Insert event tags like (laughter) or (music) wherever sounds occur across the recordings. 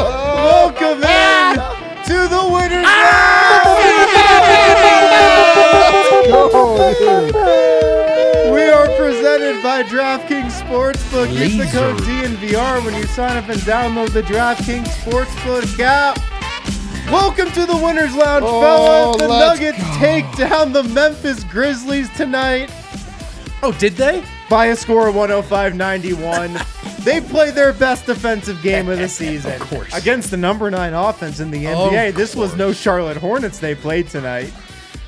Welcome in to the winners. Ah! We are presented by DraftKings Sportsbook. Use the code DNVR when you sign up and download the DraftKings Sportsbook app. Welcome to the Winners Lounge, oh, fellas. The Nuggets take down the Memphis Grizzlies tonight Oh, did they? By a score of 105 91. they play their best defensive game of the (laughs) season. Of course. Against the number nine offense in the Of NBA. This was no Charlotte Hornets they played tonight.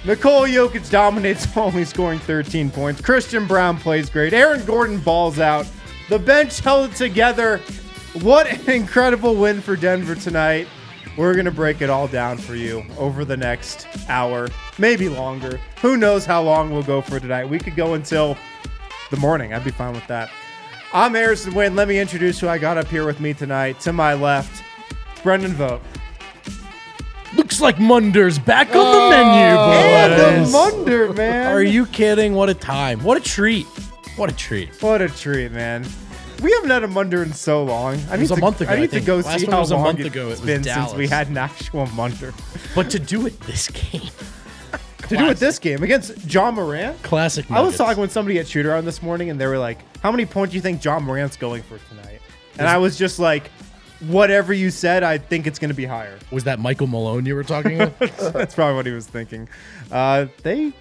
Nikola Jokic dominates, (laughs) only scoring 13 points. Christian Braun plays great. Aaron Gordon balls out. The bench held it together. What an incredible win for Denver tonight. We're going to break it all down for you over the next hour, maybe longer. Who knows how long we'll go for tonight? We could go until the morning. I'd be fine with that. I'm Harrison Wind. Let me introduce who I got up here with me tonight. To my left, Brendan Vogt. Looks like Munder's back on the oh, menu, And the. Munder, man. Are you kidding? What a time. What a treat. What a treat. What a treat, man. We haven't had a Munder in so long. I need was a to, month ago, I I need to think. go Last see one how was a long month it's ago. It was been since we Dallas. had an actual Munder. But to do it this (laughs) game. To do with this game against Ja Morant. Classic I was talking with somebody at shootaround this morning, and they were like, "How many points do you think Ja Morant's going for tonight?" And I was just like, "Whatever you said, I think it's going to be higher." Was that Michael Malone you were talking with? (laughs) That's probably what he was thinking. Uh, they.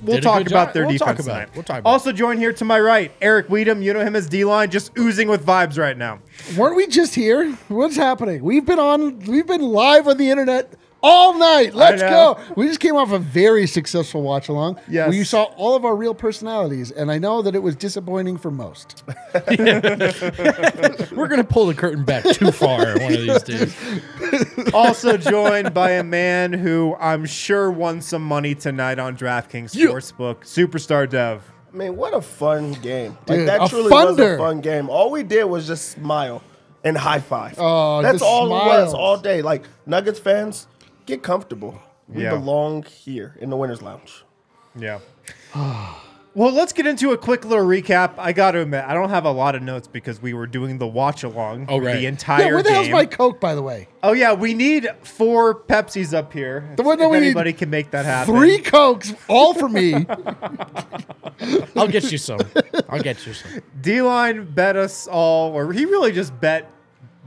We'll talk about their We'll talk defense about tonight. it. We'll talk about also joined here to my right, Eric Weedham. You know him as D line, just oozing with vibes right now. Weren't we just here? What's happening? We've been on. We've been live on the internet all night. Let's go. We just came off a very successful watch along. Yes. Where you saw all of our real personalities, and I know that it was disappointing for most. (laughs) We're going to pull the curtain back too far one of these days. also joined by a man who I'm sure won some money tonight on DraftKings You- Sportsbook, Superstar Dev. I mean, what a fun game. Like Dude, that a truly was a fun game. All we did was just smile and high five. Oh, That's the all it was all day. Like Nuggets fans, get comfortable. We Yeah. belong here in the winners lounge. Yeah. (sighs) well, let's get into a quick little recap. I got to admit, I don't have a lot of notes because we were doing the watch along Oh, right. the entire yeah, where the hell's my Coke, by the way? oh yeah, we need four Pepsis up here. The one that if we anybody can make that happen. Three Cokes, all for me. (laughs) I'll get you some. I'll get you some. D line bet us all, or he really just bet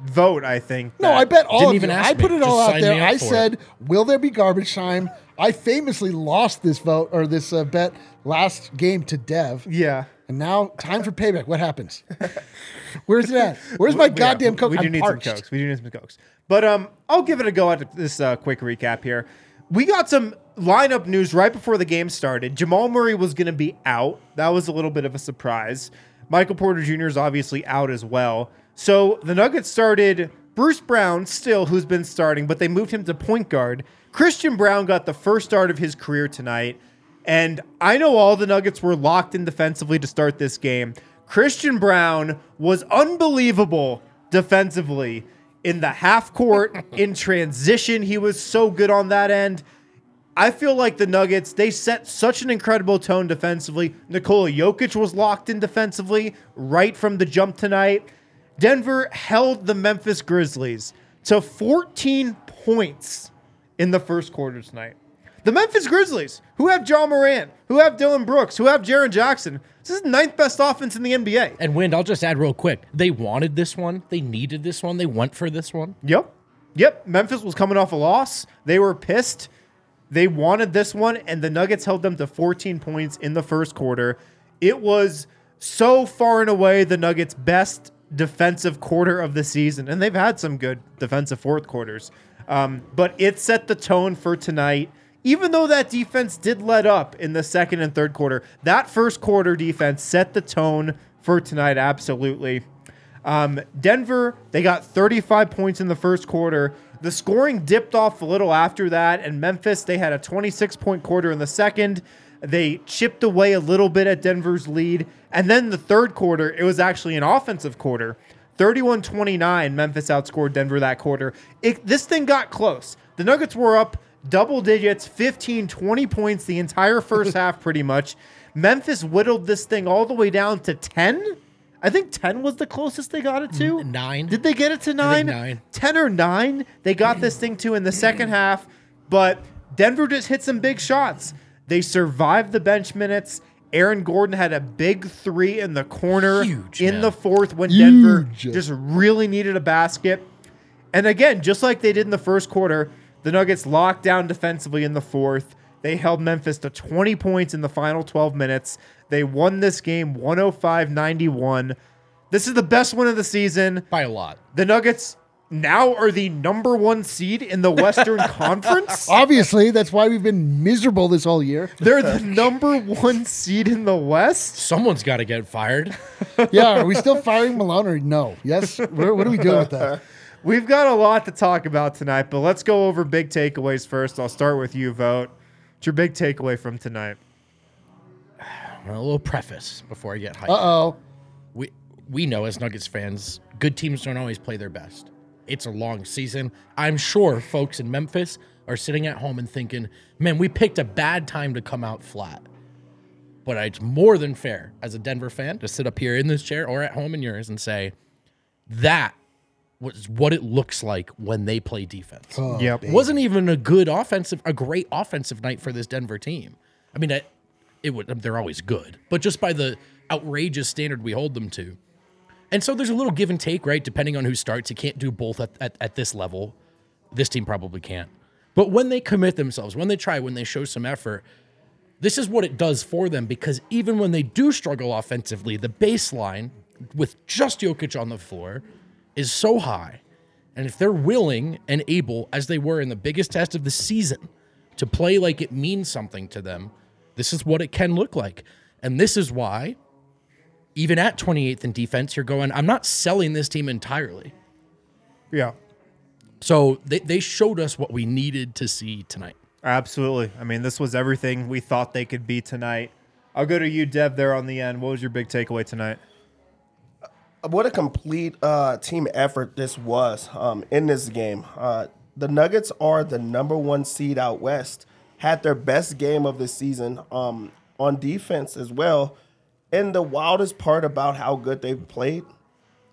Vogt. I think. No, I bet all Didn't of even you. ask I put it all out signed there. up I for said, it. "Will there be garbage time?" I famously lost this vote or this uh, bet last game to Dev, Yeah. and now time for payback. What happens? (laughs) Where's it at? Where's my Yeah, goddamn we- Coke? We do I'm need parched. some cokes. We do need some cokes. But um, I'll give it a go at this uh, quick recap here. We got some lineup news right before the game started. Jamal Murray was going to be out. That was a little bit of a surprise. Michael Porter Jr. is obviously out as well. So the Nuggets started Bruce Brown still, who's been starting, but they moved him to point guard. Christian Braun got the first start of his career tonight. And I know all the Nuggets were locked in defensively to start this game. Christian Braun was unbelievable defensively in the half court, (laughs) in transition. He was so good on that end. I feel like the Nuggets, they set such an incredible tone defensively. Nikola Jokic was locked in defensively right from the jump tonight. Denver held the Memphis Grizzlies to 14 points in the first quarter tonight. The Memphis Grizzlies, who have Ja Morant, who have Dillon Brooks, who have Jaren Jackson. This is the ninth best offense in the NBA. And Wind, I'll just add real quick. They wanted this one. They needed this one. They went for this one. Yep. Yep. Memphis was coming off a loss. They were pissed. They wanted this one, and the Nuggets held them to 14 points in the first quarter. It was so far and away the Nuggets' best defensive quarter of the season, and they've had some good defensive fourth quarters. Um, but it set the tone for tonight. Even though that defense did let up in the second and third quarter, that first quarter defense set the tone for tonight, absolutely. Um, Denver, they got 35 points in the first quarter. The scoring dipped off a little after that, and Memphis, they had a 26 point quarter in the second. They chipped away a little bit at Denver's lead. And then the third quarter, it was actually an offensive quarter. 31 29, Memphis outscored Denver that quarter. It, this thing got close. The Nuggets were up double digits, 15, 20 points the entire first (laughs) half, pretty much. Memphis whittled this thing all the way down to 10. I think 10 was the closest they got it to. Nine. Did they get it to nine? nine. 10 or 9. They got this thing to in the second half, but Denver just hit some big shots. They survived the bench minutes. Aaron Gordon had a big three in the corner Huge, in man. the fourth when Denver just really needed a basket. And again, just like they did in the first quarter, the Nuggets locked down defensively in the fourth. They held Memphis to 20 points in the final 12 minutes. They won this game 105 91. This is the best win of the season. By a lot. The Nuggets now are the number one seed in the Western (laughs) Conference. Obviously, that's why we've been miserable this whole year. They're the (laughs) number one seed in the West. Someone's got to get fired. (laughs) Yeah, are we still firing Malone or no? Yes. What, what are we doing with that? We've got a lot to talk about tonight, but let's go over big takeaways first. I'll start with you, Vogt. What's your big takeaway from tonight? (sighs) a little preface before I get hyped. Uh oh. we we know as Nuggets fans, good teams don't always play their best. It's a long season. I'm sure folks in Memphis are sitting at home and thinking, "Man, we picked a bad time to come out flat." But it's more than fair as a Denver fan to sit up here in this chair or at home in yours and say, "That was what it looks like when they play defense." Oh, yep. Wasn't even a good offensive, a great offensive night for this Denver team. I mean, it, it would they're always good, but just by the outrageous standard we hold them to. And so there's a little give and take, right? Depending on who starts, you can't do both at, at, at this level. This team probably can't. But when they commit themselves, when they try, when they show some effort, this is what it does for them because even when they do struggle offensively, the baseline with just Jokic on the floor is so high. And if they're willing and able, as they were in the biggest test of the season, to play like it means something to them, this is what it can look like. And this is why, even at 28th in defense, you're going, I'm not selling this team entirely. Yeah. So they, they showed us what we needed to see tonight. Absolutely. I mean, this was everything we thought they could be tonight. I'll go to you, Dev, there on the end. What was your big takeaway tonight? what a complete uh, team effort this was um, in this game. Uh, the Nuggets are the number one seed out west. Had their best game of the season um, on defense as well. And the wildest part about how good they've played,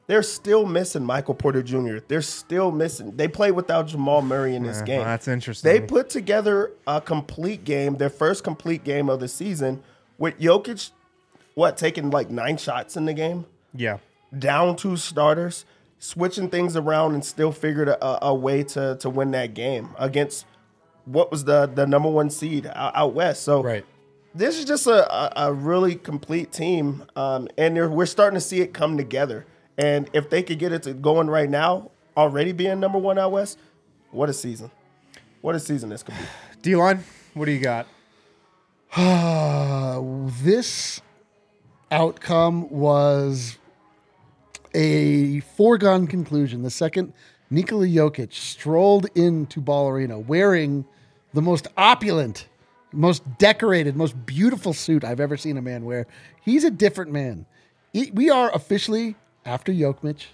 they're still missing Michael Porter Jr. They're still missing. They played without Jamal Murray in this Yeah, game. well, that's interesting. They put together a complete game, their first complete game of the season, with Jokic, what taking like nine shots in the game Yeah. down two starters, switching things around, and still figured a, a way to to win that game against what was the the number one seed out, out west. So Right. This is just a, a, a really complete team, um, and we're starting to see it come together. And if they could get it to going right now, already being number one out west, what a season! What a season this could be. (sighs) D-Line, what do you got? Uh, (sighs) this outcome was a foregone conclusion. The second Nikola Jokic strolled into Ball Arena wearing the most opulent, most decorated, most beautiful suit I've ever seen a man wear. He's a different man. We are officially after Jokic.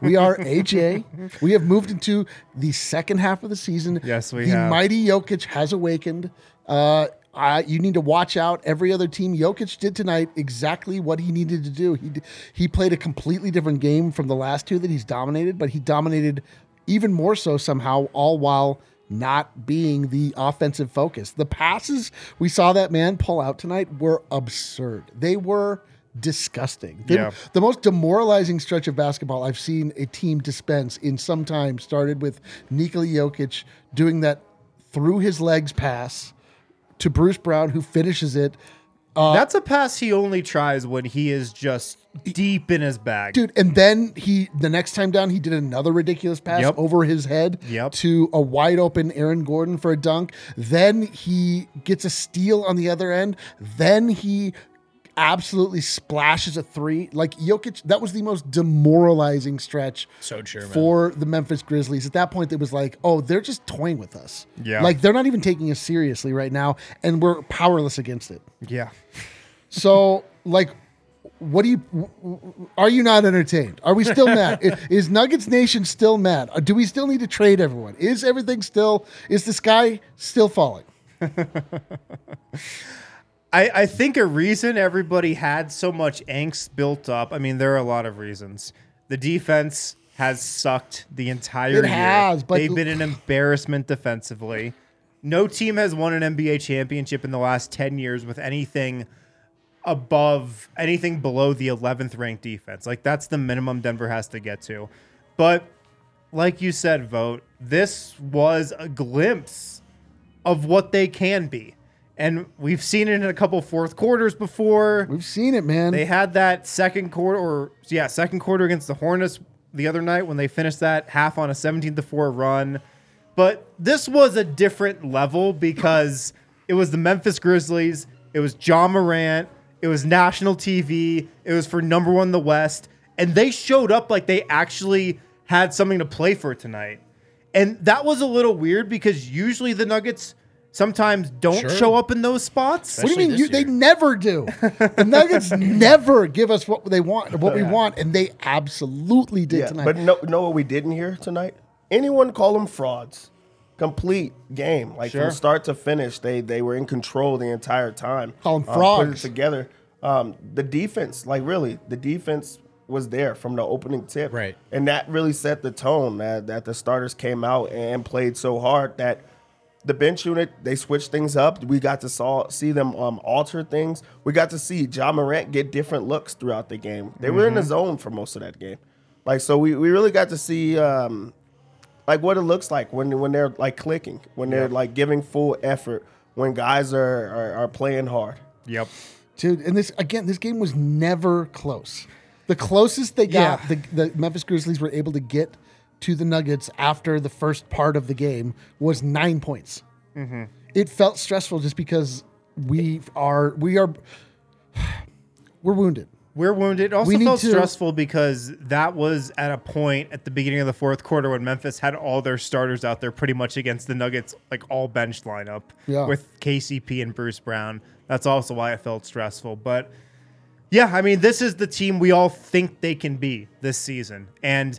we are AJ. We have moved into the second half of the season. Yes, we the have. mighty Jokic has awakened. Uh, I, you need to watch out. Every other team, Jokic did tonight exactly what he needed to do. He he played a completely different game from the last two that he's dominated, but he dominated even more so somehow, all while not being the offensive focus. The passes we saw that man pull out tonight were absurd. They were disgusting. They- Yeah. The most demoralizing stretch of basketball I've seen a team dispense in some time started with Nikola Jokic doing that through his legs pass to Bruce Brown, who finishes it. Uh, That's a pass he only tries when he is just deep in his bag. Dude, and then he the next time down he did another ridiculous pass Yep. over his head Yep. to a wide open Aaron Gordon for a dunk. Then he gets a steal on the other end. Then he absolutely splashes a three. Like Jokic, that was the most demoralizing stretch So true, man. for the Memphis Grizzlies. At that point, it was like, oh, they're just toying with us. Yeah. Like they're not even taking us seriously right now, and we're powerless against it. Yeah. So, like, what do you? Are you not entertained? Are we still mad? (laughs) Is Nuggets Nation still mad? Uh, Do we still need to trade everyone? Is everything still? Is the sky still falling? (laughs) I, I think a reason everybody had so much angst built up. I mean, there are a lot of reasons. The defense has sucked the entire It year. has, but- they've been an embarrassment defensively. No team has won an NBA championship in the last 10 years with anything above anything below the 11th ranked defense. Like that's the minimum Denver has to get to. But like you said, Vogt, this was a glimpse of what they can be. And we've seen it in a couple fourth quarters before. We've seen it, man. They had that second quarter, or yeah, second quarter against the Hornets the other night when they finished that half on a 17 to 4 run. But this was a different level because (laughs) it was the Memphis Grizzlies, it was Ja Morant, it was national TV, it was for number one in the West, and they showed up like they actually had something to play for tonight. And that was a little weird because usually the Nuggets sometimes don't Sure. show up in those spots. what do you mean? You, they never do. (laughs) The Nuggets never give us what they want, what we want, and they absolutely did Yeah, tonight. but no, know what we didn't hear tonight? Anyone call them frauds? Complete game, like Sure. from start to finish, they they were in control the entire time. Call 'em Uh, put it together. Um, the defense, like really, the defense was there from the opening tip, Right. And that really set the tone that that the starters came out and played so hard that the bench unit they switched things up. We got to saw see them um, alter things. We got to see Ja Morant get different looks throughout the game. They were in the zone for most of that game. Like so, we, we really got to see um, like what it looks like when when they're like clicking, when they're like giving full effort, when guys are are, are playing hard. Yep. Dude, and this again, this game was never close. The closest they got, Yeah. the, the Memphis Grizzlies were able to get to the Nuggets after the first part of the game was nine points. Mm-hmm. It felt stressful just because we are we are (sighs) we're wounded. We're wounded. It also We felt to- stressful because that was at a point at the beginning of the fourth quarter when Memphis had all their starters out there pretty much against the Nuggets, like all bench lineup Yeah. with KCP and Bruce Brown. That's also why it felt stressful. But yeah, I mean, this is the team we all think they can be this season. And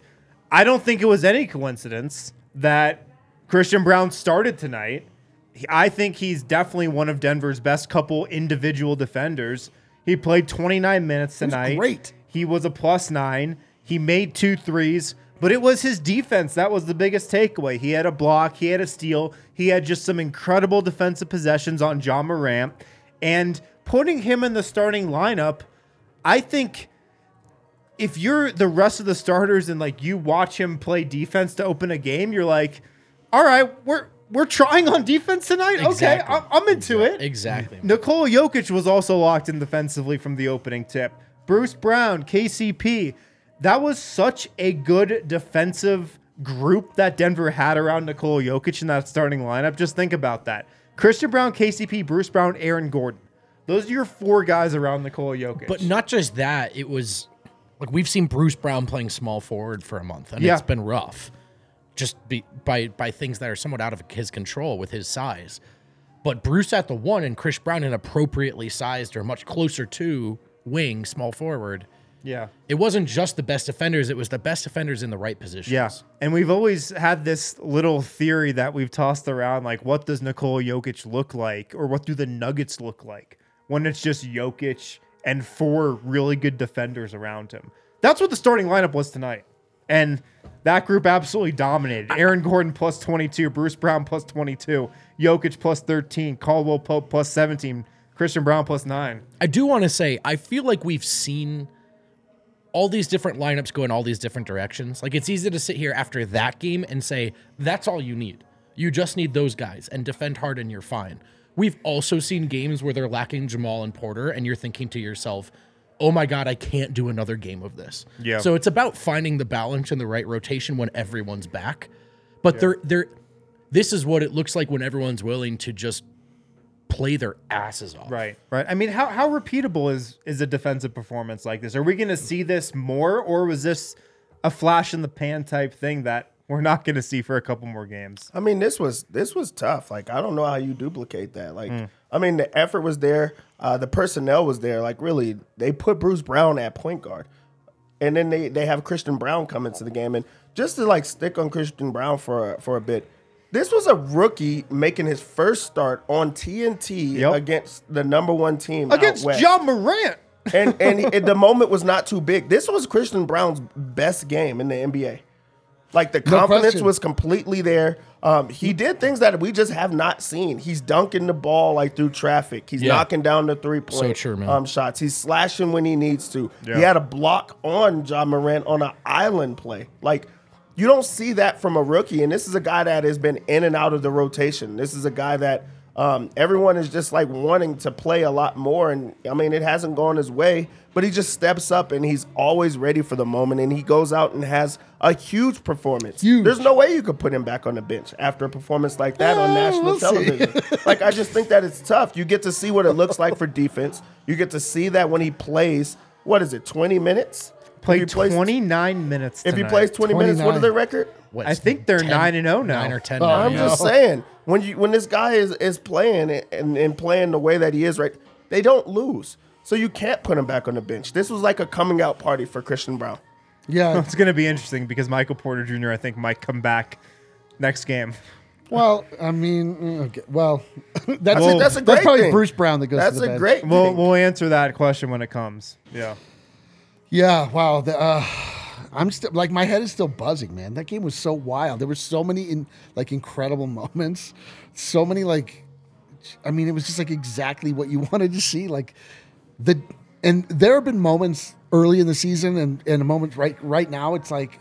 I don't think it was any coincidence that Christian Braun started tonight. I think he's definitely one of Denver's best couple individual defenders. He played 29 minutes tonight. great. He was a plus nine. He made two threes, but it was his defense that was the biggest takeaway. He had a block, he had a steal, he had just some incredible defensive possessions on Ja Morant. And putting him in the starting lineup, I think if you're the rest of the starters and like you watch him play defense to open a game, you're like, all right, we're we're trying on defense tonight. Okay, Exactly. I'm, I'm into it. Exactly. Nikola Jokic was also locked in defensively from the opening tip. Bruce Brown, KCP. That was such a good defensive group that Denver had around Nikola Jokic in that starting lineup. Just think about that. Christian Braun, KCP, Bruce Brown, Aaron Gordon. Those are your four guys around Nikola Jokic. But not just that, it was like we've seen Bruce Brown playing small forward for a month, and Yeah. it's been rough, just be, by by things that are somewhat out of his control with his size. But Bruce at the one and Chris Braun an appropriately sized or much closer to wing small forward. yeah. It wasn't just the best defenders; it was the best defenders in the right positions. Yeah. And we've always had this little theory that we've tossed around like, what does Nikola Jokic look like? Or what do the Nuggets look like when it's just Jokic and four really good defenders around him? That's what the starting lineup was tonight. And that group absolutely dominated. Aaron Gordon plus 22, Bruce Brown plus 22, Jokic plus 13, Caldwell Pope plus 17, Christian Braun plus 9. I do want to say, I feel like we've seen all these different lineups go in all these different directions. Like it's easy to sit here after that game and say, that's all you need. You just need those guys and defend hard and you're fine. We've also seen games where they're lacking Jamal and Porter, and you're thinking to yourself, oh my God, I can't do another game of this. Yeah. So it's about finding the balance and the right rotation when everyone's back. But they're they're this is what it looks like when everyone's willing to just play their asses off. Right, right. I mean, how how repeatable is is a defensive performance like this? Are we going to see this more, or was this a flash in the pan type thing that we're not going to see for a couple more games? I mean, this was this was tough. Like, I don't know how you duplicate that. Like, I mean, the effort was there, uh, the personnel was there. Like, really, they put Bruce Brown at point guard, and then they they have Christian Braun come into the game, and just to like stick on Christian Braun for a, for a bit. This was a rookie making his first start on TNT Yep. against the number one team out Against. Ja Morant. and and (laughs) he- the moment was not too big. This was Christian Braun's best game in the NBA. Like the No confidence question. was completely there. Um, he did things that we just have not seen. He's dunking the ball like through traffic. He's Yeah. knocking down the three point true, um, shots. He's slashing when he needs to. Yeah. He had a block on Ja Morant on an island play. Like you don't see that from a rookie. And this is a guy that has been in and out of the rotation. This is a guy that um, everyone is just like wanting to play a lot more. And I mean, it hasn't gone his way, but he just steps up and he's always ready for the moment. And he goes out and has a huge performance. Huge. There's no way you could put him back on the bench after a performance like that on Uh, national we'll television. (laughs) like, I just think that it's tough. You get to see what it looks like for defense. You get to see that when he plays, what is it, 20 minutes? If Played he plays- 29 minutes. If he plays 20 minutes, what is 29. their record? What, I think they're 10 9 and 0 now. Nine or ten. Uh, now, I'm just saying when you when this guy is is playing and, and playing the way that he is, right? They don't lose, so you can't put him back on the bench. This was like a coming out party for Christian Braun. Yeah. (laughs) It's going to be interesting because Michael Porter Jr. I think might come back next game. Well, I mean, okay, well, (laughs) that's That's, it. a, that's a great probably thing. Bruce Brown that goes. That's to the a bench. great. We'll thing. we'll answer that question when it comes. Yeah. Yeah. Wow. The, uh, I'm still like my head is still buzzing, man. That game was so wild. There were so many in like incredible (laughs) moments. So many like, I mean, it was just like exactly what you (laughs) wanted to see. Like the and there have been moments early in the season and and a moment right right now. It's like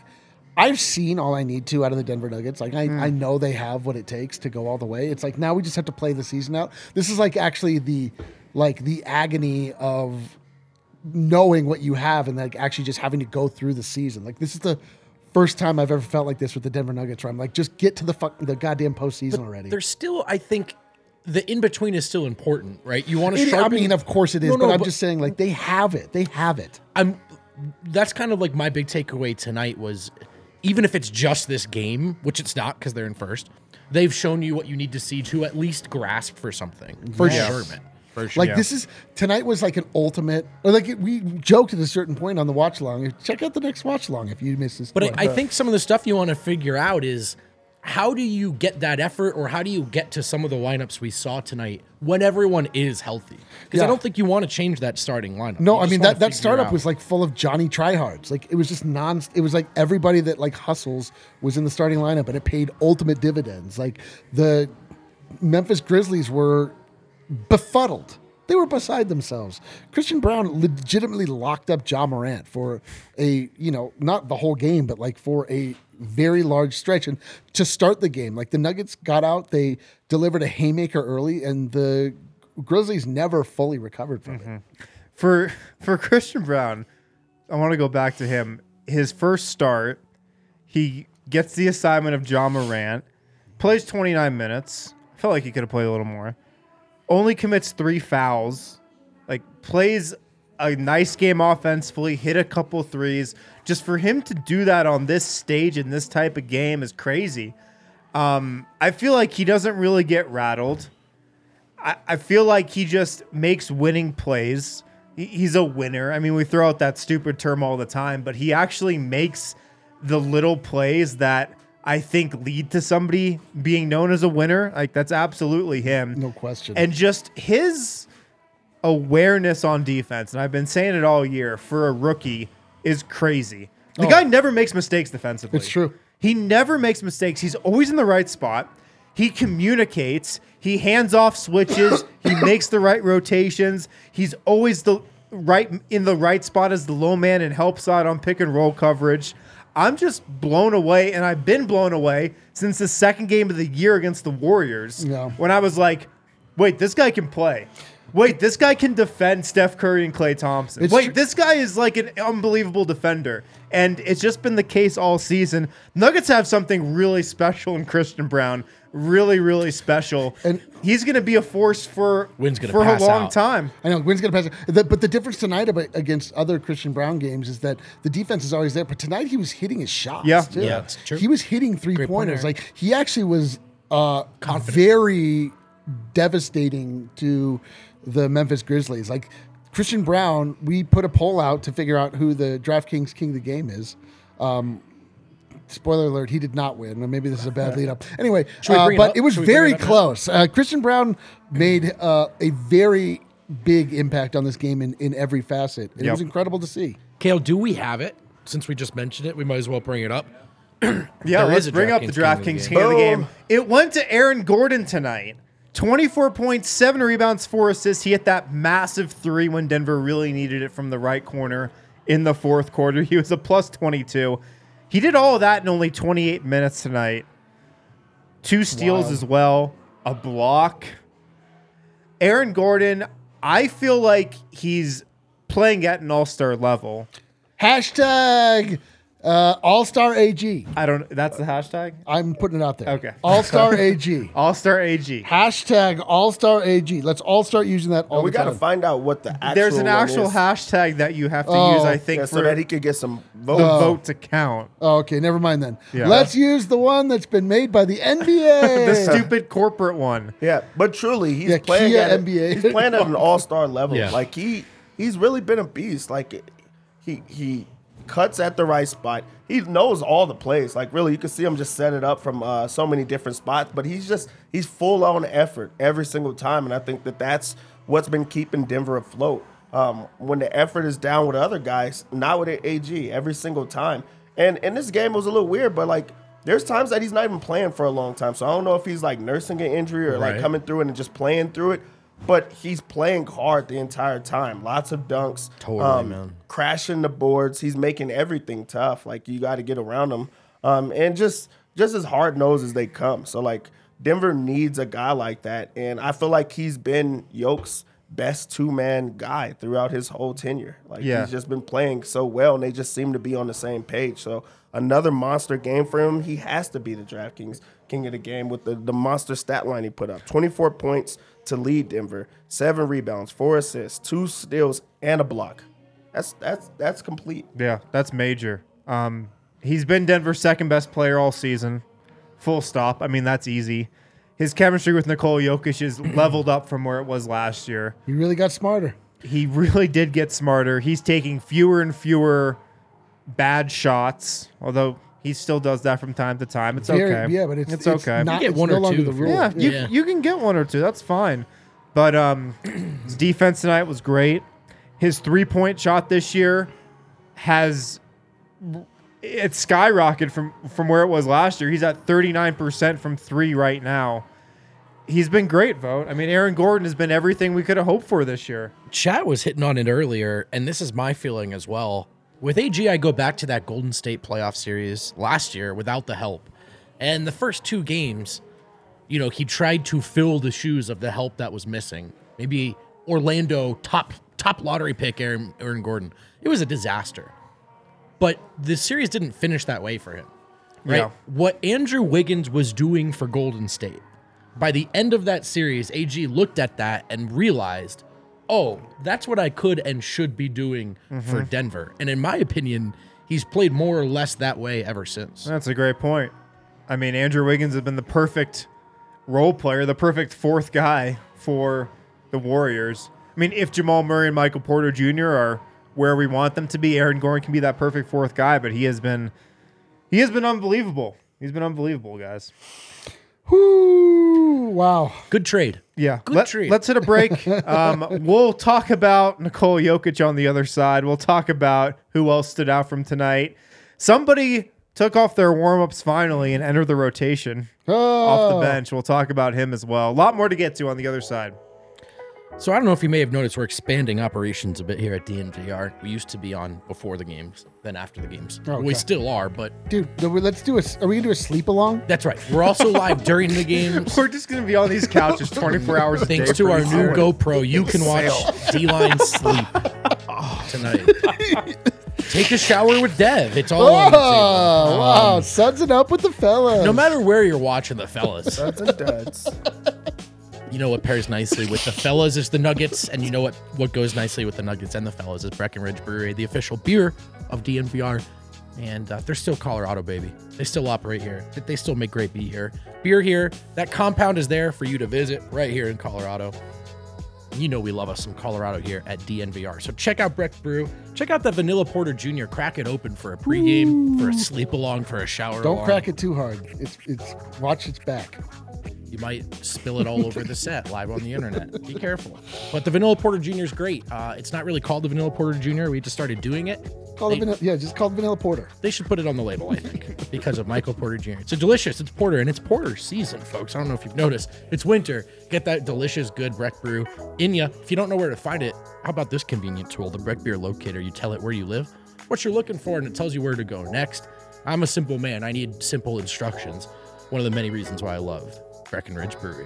I've seen all I need to out of the Denver Nuggets. Like I, I mm. know they have what it takes to go all the way. It's like now we just have to play the season out. This is like actually the like the agony of knowing what you have and like actually just having to go through the season. Like this is the first time I've ever felt like this with the Denver Nuggets where I'm like, just get to the fuck the goddamn postseason already. There's still, I think, the in between is still important, right? You want to It- I mean, of course it is, No, but no, I'm but- just saying, like they have it. They have it. I'm. That's kind of like my big takeaway tonight was, even if it's just this game, which it's not because they're in first, they've shown you what you need to see to at least grasp for something. For Yes. sure, man. For sure. Like this is tonight was like an ultimate. Or like it, we joked at a certain point on the watch along. Check out the next watch along if you missed this. But I. I think some of the stuff you want to figure out is how do you get that effort or how do you get to some of the lineups we saw tonight when everyone is healthy? Because I don't think you want to change that starting lineup. No, You I mean that, that startup was like full of Johnny tryhards. Like it was just non. It was like everybody that like hustles was in the starting lineup, and it paid ultimate dividends. Like the Memphis Grizzlies were befuddled. They were beside themselves. Christian Braun legitimately locked up Ja Morant for a you know not the whole game, but like for a very large stretch and to start the game. Like the Nuggets got out, they delivered a haymaker early, and the Grizzlies never fully recovered from it. Mm-hmm. For for Christian Braun, I want to go back to him. His first start, he gets the assignment of Ja Morant, plays 29 minutes. I felt like he could have played a little more. Only commits three fouls, like plays a nice game offensively, hit a couple threes. Just for him to do that on this stage in this type of game is crazy. Um, I feel like he doesn't really get rattled. I, I feel like he just makes winning plays. He- He's a winner. I mean, we throw out that stupid term all the time, but he actually makes the little plays that I think lead to somebody being known as a winner. Like that's absolutely him. No question. And just his awareness on defense, and I've been saying it all year for a rookie, is crazy. The oh. guy never makes mistakes defensively. It's true. He never makes mistakes. He's always in the right spot. He communicates. He hands off switches. (coughs) he makes the right rotations. He's always the right in the right spot as the low man and helps out on pick and roll coverage. I'm just blown away, and I've been blown away since the second game of the year against the Warriors. Yeah. When I was like, wait, this guy can play. Wait, this guy can defend Steph Curry and Klay Thompson. It's Wait, tr- this guy is like an unbelievable defender. And it's just been the case all season. Nuggets have something really special in Christian Braun. Really, really special. And- he's going to be a force for, Wind's gonna for a long out. time. I know Wind's going to pass. it. The, but the difference tonight about, against other Christian Braun games is that the defense is always there. But tonight he was hitting his shots. Yeah. too. Yeah, it's true. He was hitting three Great pointers. pointer. Like he actually was uh, very devastating to the Memphis Grizzlies. Like Christian Braun, we put a poll out to figure out who the DraftKings king of the game is. Um, spoiler alert, he did not win. Or maybe this is a bad (laughs) lead up. Anyway, uh, bring it but it was Should we bring very it close. Uh, Christian Braun made uh, a very big impact on this game in, in every facet. It Yep. was incredible to see. Kale, do we have it? Since we just mentioned it, we might as well bring it up. Yeah, There let's is a bring up the DraftKings DraftKings king king of of the the game. game. It went to Aaron Gordon tonight. 24 points, 7 rebounds, 4 assists. He hit that massive three when Denver really needed it from the right corner in the fourth quarter. He was a plus 22. He did all of that in only 28 minutes tonight. Two steals Wild. as well, a block. Aaron Gordon, I feel like he's playing at an all star level. Hashtag uh, All Star AG. I don't, that's the hashtag? I'm putting it out there. Okay. All Star AG. All star AG. Hashtag All Star AG. Let's all start using that all we the got to time. find out what the actual There's an one actual is. hashtag that you have to Oh. use, I think, Yeah, for so that he could get some the vote. vote to count. Oh, okay, never mind then. Yeah. Let's use the one that's been made by the (laughs) NBA. The stupid corporate one. Yeah, but truly, he's Yeah, playing Kia at NBA. he's playing at an (laughs) all star level. Yeah. Like he he's really been a beast. Like he he cuts at the right spot. He knows all the plays. Like really, you can see him just set it up from uh, so many different spots. But he's just he's full on effort every single time, and I think that that's what's been keeping Denver afloat. Um, when the effort is down with other guys, not with AG every single time. And in this game, it was a little weird, but like. There's times that he's not even playing for a long time, so I don't know if he's like nursing an injury or like coming through and just playing through it. But he's playing hard the entire time. Lots of dunks, um, Totally, man. crashing the boards. He's making everything tough. Like you got to get around him, um, and just just as hard nosed as they come. So like Denver needs a guy like that, and I feel like he's been Yoke's best two man guy throughout his whole tenure. Like Yeah. he's just been playing so well, and they just seem to be on the same page. So another monster game for him. He has to be the DraftKings king of the game with the, the monster stat line he put up. 24 points to lead Denver, seven rebounds, four assists, two steals, and a block. That's that's that's complete. Yeah, that's major. Um, he's been Denver's second best player all season. Full stop. I mean, that's easy. His chemistry with Nikola Jokic is (clears throat) leveled up from where it was last year. he really got smarter. He really did get smarter. He's taking fewer and fewer bad shots, although he still does that from time to time. It's Very- okay. Yeah, but it's, it's, okay. Not, You get one no or longer two the rule. Yeah, you, Yeah. you can get one or two. That's fine. But um, his defense tonight was great. His three point shot this year has it's skyrocketed from from where it was last year. He's at 39% from three right now. He's been great, Vogt. I mean, Aaron Gordon has been everything we could have hoped for this year. Chat was hitting on it earlier, and this is my feeling as well. With AG, I go back to that Golden State playoff series last year without the help. And the first two games, you know, he tried to fill the shoes of the help that was missing. Maybe Orlando top top lottery pick Aaron, Aaron Gordon. It was a disaster. But the series didn't finish that way for him. Right? Yeah. What Andrew Wiggins was doing for Golden State. By the end of that series, AG looked at that and realized, "Oh, that's what I could and should be doing for mm-hmm. Denver." And in my opinion, he's played more or less that way ever since. That's a great point. I mean, Andrew Wiggins has been the perfect role player, the perfect fourth guy for the Warriors. I mean, if Jamal Murray and Michael Porter Jr. are where we want them to be, Aaron Gordon can be that perfect fourth guy, but he has been he has been unbelievable. He's been unbelievable, guys. Whoo, wow. Good trade. Yeah. Good Let, trade. us hit a break. (laughs) um, we'll talk about Nikola Jokic on the other side. We'll talk about who else stood out from tonight. Somebody took off their warm ups finally and entered the rotation off the Oh. bench. We'll talk about him as well. A lot more to get to on the other side. So I don't know if you may have noticed we're expanding operations a bit here at DNVR. We used to be on before the games, then after the games. Oh, okay. We still are, but Dude, let's do a. Are we gonna do a sleep along? that's right. We're also live during the games. (laughs) We're just going to be on these couches 24 hours a day. Thanks to our new soon. GoPro, you can watch D-Line sleep (laughs) tonight. Take a shower with Dev. It's all on the table. Oh, wow. Um, Suds it up with the fellas. No matter where you're watching the fellas, Duds and duds. You know what pairs nicely with the fellas is the Nuggets, and you know what what goes nicely with the Nuggets and the fellas is Breckenridge Brewery, the official beer of DNVR. And uh, they're still Colorado, baby. They still operate here. They still make great beer here. Beer here. That compound is there for you to visit right here in Colorado. You know we love us some Colorado here at DNVR. So check out Breck Brew. Check out the Vanilla Porter Jr. Crack it open for a pregame, for a sleep along, for a shower. Don't along. crack it too hard. It's it's watch its back. You might spill it all over the (laughs) set live on the internet. Be careful. But the Vanilla Porter Jr. is great. Uh, it's not really called the Vanilla Porter Jr. We just started doing it. Call They- it vanilla. Yeah, just call it vanilla porter. They should put it on the label, I think, (laughs) because of Michael Porter Jr. It's a delicious. It's porter, and it's porter season, folks. I don't know if you've noticed. It's winter. Get that delicious, good Breck brew in ya. If you don't know where to find it, how about this convenient tool, the Breck Beer Locator? You tell it where you live, what you're looking for, and it tells you where to go next. I'm a simple man. I need simple instructions. One of the many reasons why I love Breckenridge Brewery.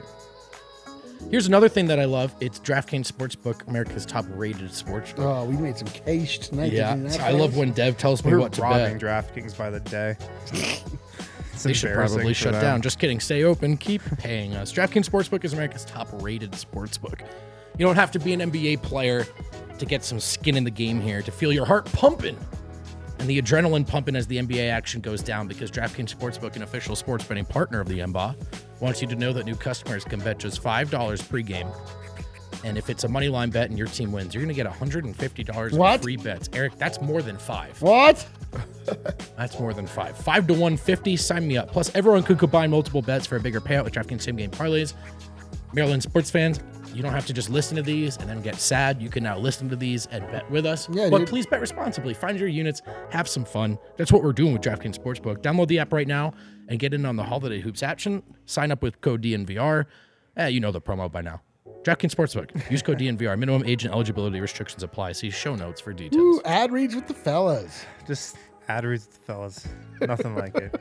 Here's another thing that I love. It's DraftKings Sportsbook, America's top-rated sportsbook. Oh, we made some cash tonight. yeah, didn't we I love when Dev tells me We're what to robbing bet. DraftKings by the day. (laughs) It's They should embarrassing probably for shut them. down. Just kidding. Stay open. Keep paying us. DraftKings Sportsbook is America's top-rated sportsbook. You don't have to be an NBA player to get some skin in the game here, to feel your heart pumping and the adrenaline pumping as the NBA action goes down because DraftKings Sportsbook, an official sports betting partner of the NBA, wants you to know that new customers can bet just $5 pregame. And if it's a money line bet and your team wins, you're going to get $150 in free bets. Eric, that's more than five. What? (laughs) That's more than five. Five to 150. Sign me up. Plus, everyone could combine multiple bets for a bigger payout with DraftKings same game parlays. Maryland sports fans, you don't have to just listen to these and then get sad. You can now listen to these and bet with us. Yeah, but dude. please bet responsibly. Find your units, have some fun. That's what we're doing with DraftKings Sportsbook. Download the app right now and get in on the Holiday Hoops action. Sign up with code DNVR. Eh, you know the promo by now. DraftKings Sportsbook. Use code DNVR. Minimum age and eligibility restrictions apply. See show notes for details. Ooh, ad reads with the fellas. Just ad reads, with the fellas. (laughs) Nothing like it.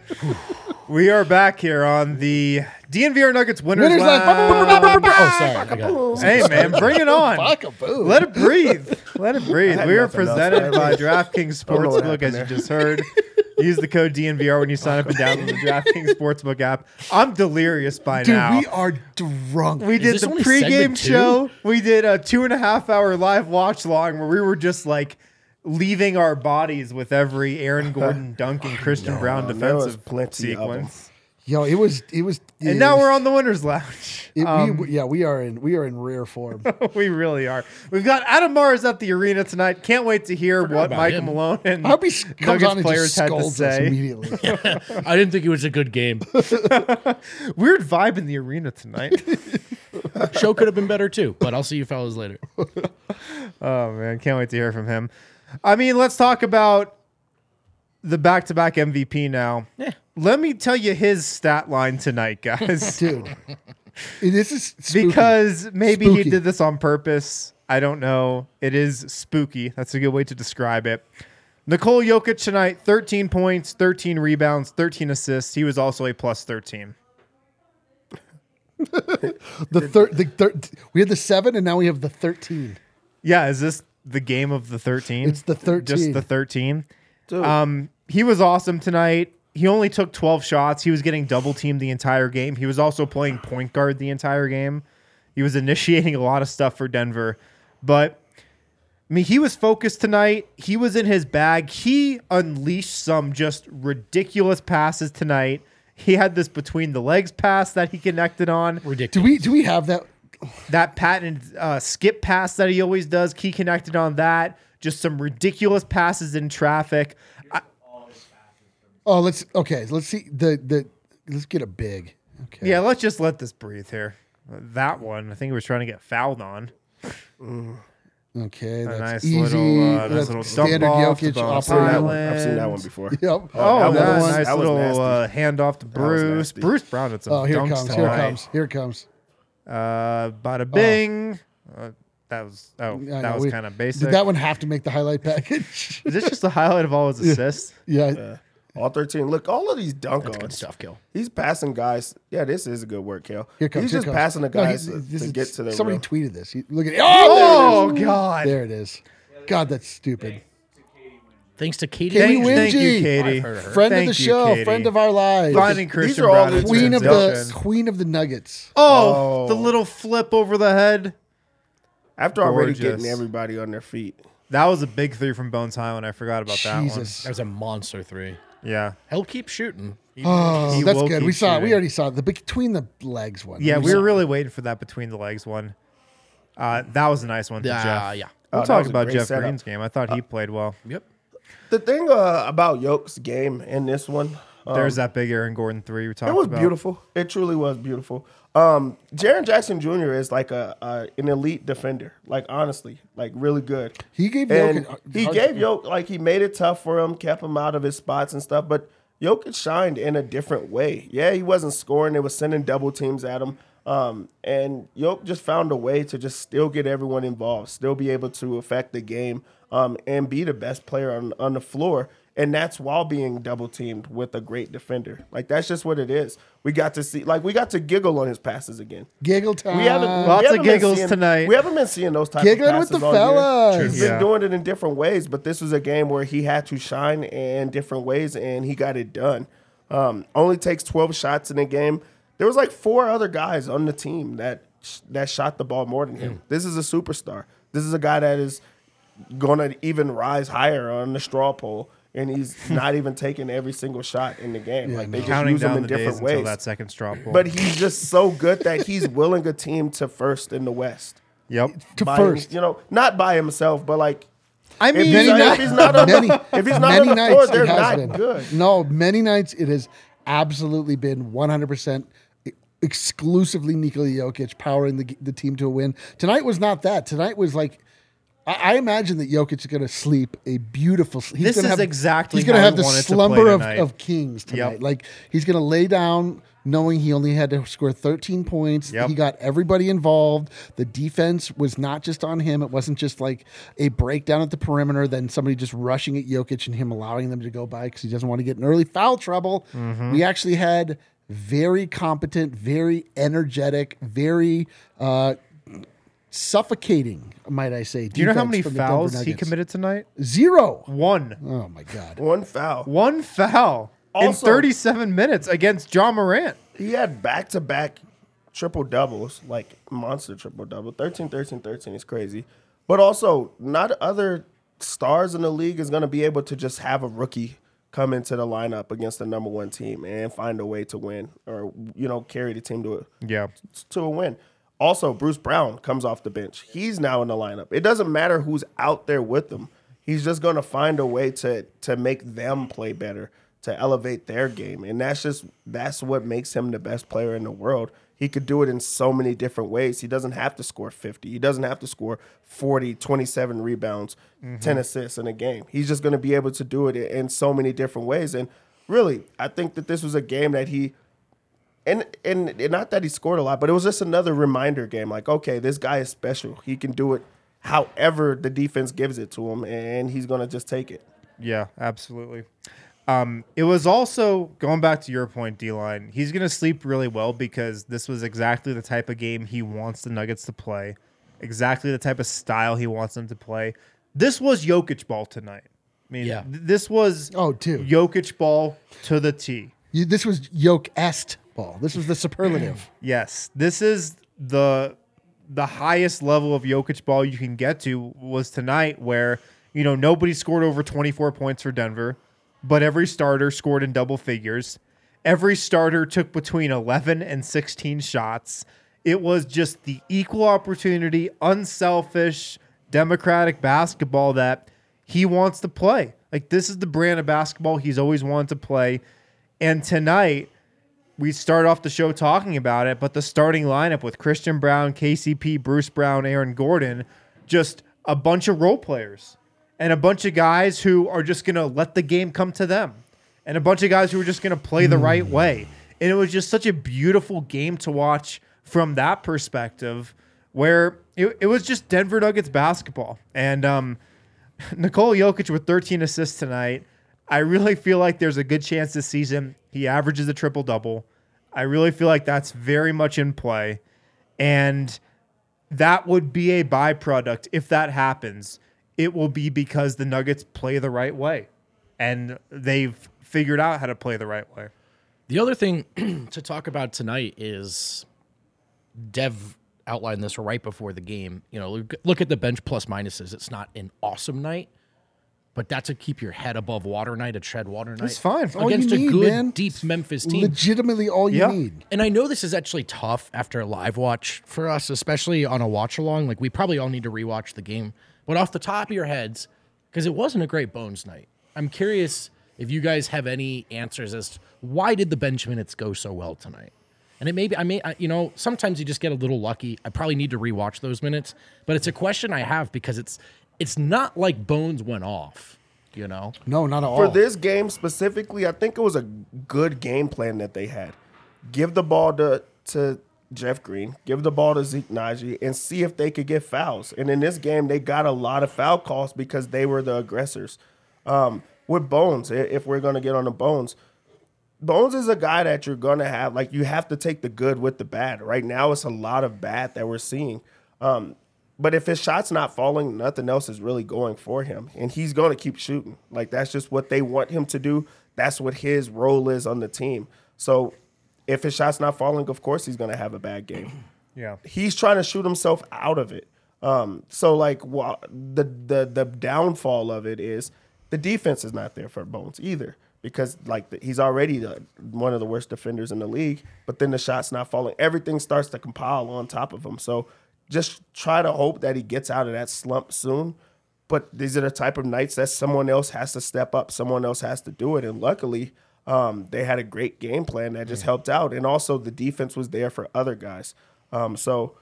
we are back here on the DNVR Nuggets winners, Winners Lab. Lab. Oh, sorry. I got Hey man, bring it (laughs) on. Let it breathe. Let it (laughs) breathe. We are nothing else, presented by DraftKings Don't know what Sportsbook, as you just heard. Use the code DNVR when you sign up and download the DraftKings Sportsbook app. I'm delirious by Dude, now. we are drunk. We did this the only pregame segment two? show. We did a two and a half hour live watch long where we were just like leaving our bodies with every Aaron Gordon (laughs) dunking Christian Braun there was defensive plenty of 'em. sequence. Yo, it was it was. And now we're on the winners lounge. It, Um, we, yeah, we are in we are in rare form. (laughs) we really are. We've got Adam Mares at the arena tonight. Can't wait to hear what about Michael him. Malone and I hope he comes Nuggets players had to say. immediately. (laughs) (laughs) I didn't think it was a good game. Weird vibe in the arena tonight. Show could have been better too, but I'll see you fellas later. oh man, can't wait to hear from him. I mean, let's talk about the back-to-back MVP now. Yeah. Let me tell you his stat line tonight, guys. (laughs) Dude, this is spooky. because maybe Spooky. he did this on purpose. I don't know. It is spooky. That's a good way to describe it. Nikola Jokic tonight, 13 points, 13 rebounds, 13 assists. He was also a plus 13. (laughs) the third the third we had the seven and now we have the thirteen. Yeah, is this the game of the 13? It's the 13. Just the 13. Dude, Um, he was awesome tonight. He only took 12 shots. He was getting double teamed the entire game. He was also playing point guard the entire game. He was (laughs) initiating a lot of stuff for Denver. But I mean, he was focused tonight. He was in his bag. He unleashed some just ridiculous passes tonight. He had this between the legs pass that he connected on. Ridiculous. Do we do we have that? That patent uh, skip pass that he always does, he connected on that. Just some ridiculous passes in traffic. I, Oh, let's okay. Let's see the the. Let's get a big. Okay. Yeah, let's just let this breathe here. That one, I think he was trying to get fouled on. Okay, A that's nice easy. little, uh, nice That's little standard dump off Jokic to off I've seen that one. I've seen that one before. Yep. Oh, that that was- nice that was little uh, handoff to Bruce. nasty. Bruce Brown had some Oh, here it comes. Here it comes. Here it comes. Uh, bada bing. Uh, that was oh, I that know, was we- kind of basic. Did that one have to make the highlight package? Is this just a highlight of all his (laughs) assists? yeah. All 13. Look, all of these dunk That's good ons. stuff, Kill. He's passing guys. Yeah, this is a good work, Kale. Here comes. He's here just comes. passing the No, he- guys to, this to is- get to the Somebody rim. tweeted this. He- Look at it. Oh, Oh God! there it is. God, that's stupid. Thanks to Katie. Katie Thank, Winge. thank you, Katie. I've heard of her. Friend Thank of the you, show, Katie. friend of our lives. Finding Christian are all Braun in queen of the transition. queen of the Nuggets. Oh, Oh. the little flip over the head. After already Gorgeous. getting everybody on their feet. That was a big three from Bones Hyland. I forgot about that one. Jesus. That was a monster three. One. Yeah. He'll keep shooting. He- Oh, He that's will good. keep We saw. it. We shooting. already saw it. the between the legs one. Yeah, we saw were it. really waiting for that between the legs one. Uh, that was a nice one for Yeah, Jeff. yeah. We'll Oh, that talk was a about great Jeff setup. Green's game. I thought he played well. Yep. The thing uh, about Yoke's game in this one, um, There's that big Aaron Gordon three we talked about. it was about. beautiful. It truly was beautiful. Um, Jaren Jackson Jr. is like a, a an elite defender. Like honestly, like really good. He gave and Jokic- he gave Yoke like he made it tough for him, kept him out of his spots and stuff. But Jokic shined in a different way. Yeah, he wasn't scoring; it was sending double teams at him. Um, and Yoke just found a way to just still get everyone involved, still be able to affect the game, um, and be the best player on on the floor. And that's while being double teamed with a great defender. Like that's just what it is. We got to see, like we got to giggle on his passes again. Giggle time. We haven't Lots we of haven't been giggles seeing- tonight. We haven't been seeing those type Giggling of with passes the all year. fellas. He's Yeah. been doing it in different ways, but this was a game where he had to shine in different ways, and he got it done. Um, only takes twelve shots in a game. There was like four other guys on the team that that shot the ball more than him. This is a superstar. This is a guy that is going to even rise higher on the straw poll, and he's (laughs) not even taking every single shot in the game. like they just use him in the days different until ways. that second straw poll. But he's just so good that he's willing a team to first in the West. yep. to By first. him- you know, not by himself, but like I if mean, he's, Many nights- (laughs) if he's not on many, the, if he's not many on the nights floor, they're not been. good. No, many nights it has absolutely been 100% exclusively Nikola Jokic powering the, the team to a win. Tonight was not that. Tonight was like, I, I imagine that Jokic is going to sleep a beautiful. He's This gonna is have, exactly He's going to have the wanted to play slumber of, of kings tonight. Yep. Like he's going to lay down. Knowing he only had to score 13 points, Yep. he got everybody involved. The defense was not just on him. It wasn't just like a breakdown at the perimeter, then somebody just rushing at Jokic and him allowing them to go by because he doesn't want to get in early foul trouble. Mm-hmm. We actually had very competent, very energetic, very uh, suffocating, might I say. do you know how many from the Denver fouls he committed tonight? Zero. One. Oh my god. One foul. One foul in 37 minutes against Ja Morant. He had back to back triple doubles, like monster triple double. 13, 13, 13 is crazy. But also, not other stars in the league is going to be able to just have a rookie come into the lineup against the number one team and find a way to win or, you know, carry the team to a, Yeah. to a win. Also, Bruce Brown comes off the bench. He's now in the lineup. It doesn't matter who's out there with them. He's just going to find a way to to make them play better, to elevate their game. And that's just that's what makes him the best player in the world. He could do it in so many different ways. He doesn't have to score 50. He doesn't have to score 40, 27 rebounds, mm-hmm. 10 assists in a game. He's just going to be able to do it in so many different ways. And really, I think that this was a game that he and, and and not that he scored a lot, but it was just another reminder game. Like, okay, this guy is special. He can do it however the defense gives it to him, and he's gonna just take it. Yeah, absolutely. Um, it was also going back to your point, D line. He's going to sleep really well because this was exactly the type of game he wants the Nuggets to play, exactly the type of style he wants them to play. This was Jokic ball tonight. I mean, Yeah. th- this was Oh, dude. Jokic ball to the T. You, this was yoke est This is the superlative. (clears throat) Yes, this is the the highest level of Jokic ball you can get to was tonight, where you know nobody scored over 24 points for Denver, but every starter scored in double figures. Every starter took between 11 and 16 shots. It was just the equal opportunity, unselfish, democratic basketball that he wants to play. Like this is the brand of basketball he's always wanted to play. And tonight, we start off the show talking about it, but the starting lineup with Christian Braun, KCP, Bruce Brown, Aaron Gordon, just a bunch of role players and a bunch of guys who are just going to let the game come to them and a bunch of guys who are just going to play the right way. And it was just such a beautiful game to watch from that perspective where it, it was just Denver Nuggets basketball. And um, (laughs) Nikola Jokic with 13 assists tonight. I really feel like there's a good chance this season he averages a triple double. I really feel like that's very much in play. And that would be a byproduct if that happens. It will be because the Nuggets play the right way and they've figured out how to play the right way. The other thing (clears throat) to talk about tonight is Dev outlined this right before the game. You know, look, at the bench plus minuses. It's not an awesome night, but that's a keep your head above water night, a tread water night. It's fine. all you against need, a good, man. deep Memphis team. Legitimately, all you Yeah. need. And I know this is actually tough after a live watch for us, especially on a watch along. Like we probably all need to rewatch the game. But off the top of your heads, because it wasn't a great Bones night, I'm curious if you guys have any answers as to why did the bench minutes go so well tonight. And it may be, I may, I, you know, sometimes you just get a little lucky. I probably need to rewatch those minutes, but it's a question I have because it's, it's not like Bones went off, you know. No, not at all. For this game specifically, I think it was a good game plan that they had. Give the ball to to Jeff Green, give the ball to Zeke Nnaji, and see if they could get fouls. And in this game, they got a lot of foul calls because they were the aggressors. Um, with Bones, if we're gonna get on the Bones, Bones is a guy that you're gonna have. Like you have to take the good with the bad. Right now, it's a lot of bad that we're seeing. Um, but if his shot's not falling, nothing else is really going for him, and he's going to keep shooting. Like that's just what they want him to do. That's what his role is on the team. So if his shot's not falling, of course he's going to have a bad game. (clears throat) Yeah. He's trying to shoot himself out of it. Um, so like wha- the the the downfall of it is the defense is not there for Bones either because like the, he's already the, one of the worst defenders in the league. But then the shot's not falling. Everything starts to compile on top of him. So just try to hope that he gets out of that slump soon. But these are the type of nights that someone else has to step up. Someone else has to do it. And luckily, um, they had a great game plan that just helped out. And also the defense was there for other guys. Um, so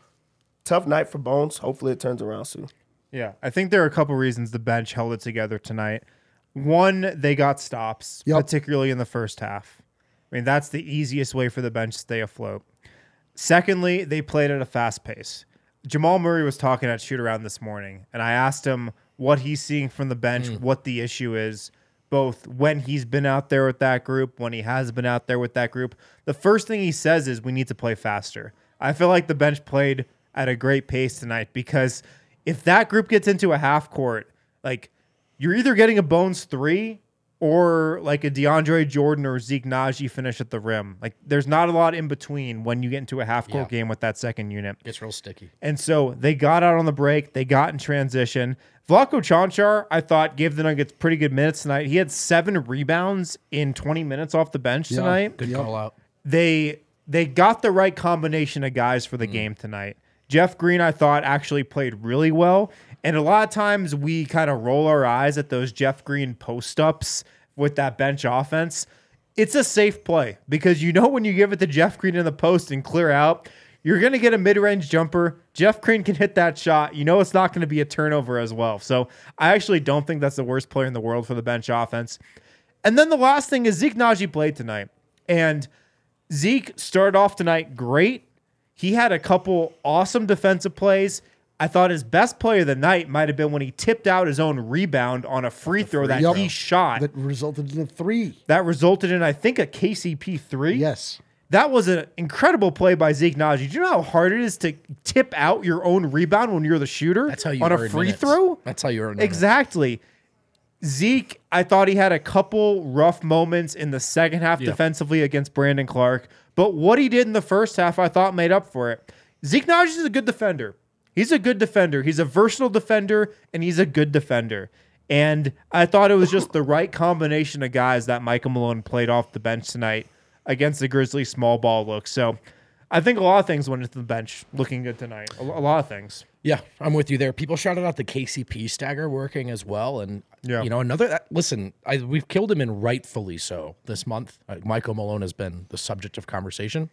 tough night for Bones. Hopefully it turns around soon. Yeah, I think there are a couple reasons the bench held it together tonight. One, they got stops, Yep. particularly in the first half. I mean, that's the easiest way for the bench to stay afloat. Secondly, they played at a fast pace. Jamal Murray was talking at shootaround this morning, and I asked him what he's seeing from the bench, mm. what the issue is, both when he's been out there with that group, when he has been out there with that group. The first thing he says is we need to play faster. I feel like the bench played at a great pace tonight because if that group gets into a half court, like you're either getting a Bones three or like a DeAndre Jordan or Zeke Nnaji finish at the rim. Like there's not a lot in between when you get into a half court Yeah. game with that second unit. It's real sticky. And so they got out on the break. They got in transition. Vlatko Cancar, I thought, gave the Nuggets pretty good minutes tonight. He had seven rebounds in 20 minutes off the bench tonight. Good call out. They they got the right combination of guys for the mm. game tonight. Jeff Green, I thought, actually played really well. And a lot of times we kind of roll our eyes at those Jeff Green post ups with that bench offense. It's a safe play because you know when you give it to Jeff Green in the post and clear out, you're going to get a mid range jumper. Jeff Green can hit that shot. You know it's not going to be a turnover as well. So I actually don't think that's the worst player in the world for the bench offense. And then the last thing is Zeke Nnaji played tonight. And Zeke started off tonight great. He had a couple awesome defensive plays. I thought his best play of the night might have been when he tipped out his own rebound on a free throw that Yup. he shot. that resulted in a three. that resulted in, I think, a KCP three. Yes. That was an incredible play by Zeke Nnaji. Do you know how hard it is to tip out your own rebound when you're the shooter That's how you on a earn free minutes. throw? That's how you earn minutes. Exactly. Zeke, I thought he had a couple rough moments in the second half Yeah. defensively against Brandon Clarke, but what he did in the first half, I thought made up for it. Zeke Nnaji is a good defender. He's a good defender. He's a versatile defender, and he's a good defender. And I thought it was just the right combination of guys that Michael Malone played off the bench tonight against the Grizzlies small ball look. So I think a lot of things went into the bench looking good tonight. A, a lot of things. Yeah, I'm with you there. People shouted out the KCP stagger working as well, and Yeah. you know another. uh, Listen, I, we've killed him, and rightfully so. This month, uh, Michael Malone has been the subject of conversation.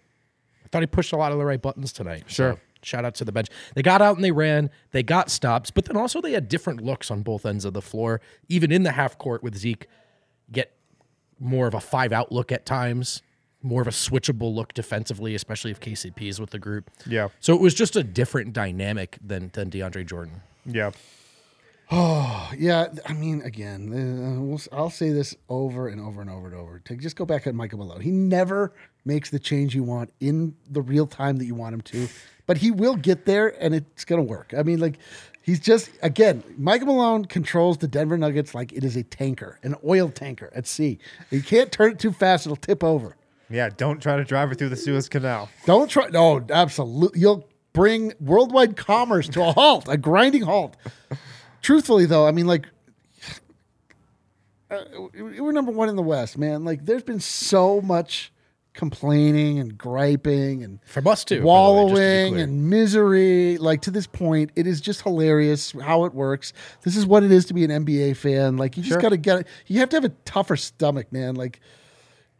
I thought he pushed a lot of the right buttons tonight. Sure. So, Shout out to the bench. They got out and they ran. They got stops, but then also they had different looks on both ends of the floor. Even in the half court with Zeke, get more of a five out look at times, more of a switchable look defensively, especially if KCP is with the group. Yeah. So it was just a different dynamic than than DeAndre Jordan. Yeah. Oh (sighs) yeah, I mean, again, uh, we'll, I'll say this over and over and over and over. To just go back at Michael Malone, he never makes the change you want in the real time that you want him to, but he will get there, and it's gonna work. I mean, like, he's just again, Michael Malone controls the Denver Nuggets like it is a tanker, an oil tanker at sea. You can't turn it too fast; it'll tip over. Yeah. Don't try to drive it through the Suez Canal. Don't try. No, absolutely. You'll bring worldwide commerce to a halt, a grinding halt. Truthfully, though, I mean, like, uh, we're number one in the West, man. Like, there's been so much complaining and griping and From us too, the way, to wallowing and misery. Like to this point, it is just hilarious how it works. This is what it is to be an NBA fan. Like, you just got to get it. You have to have a tougher stomach, man. Like.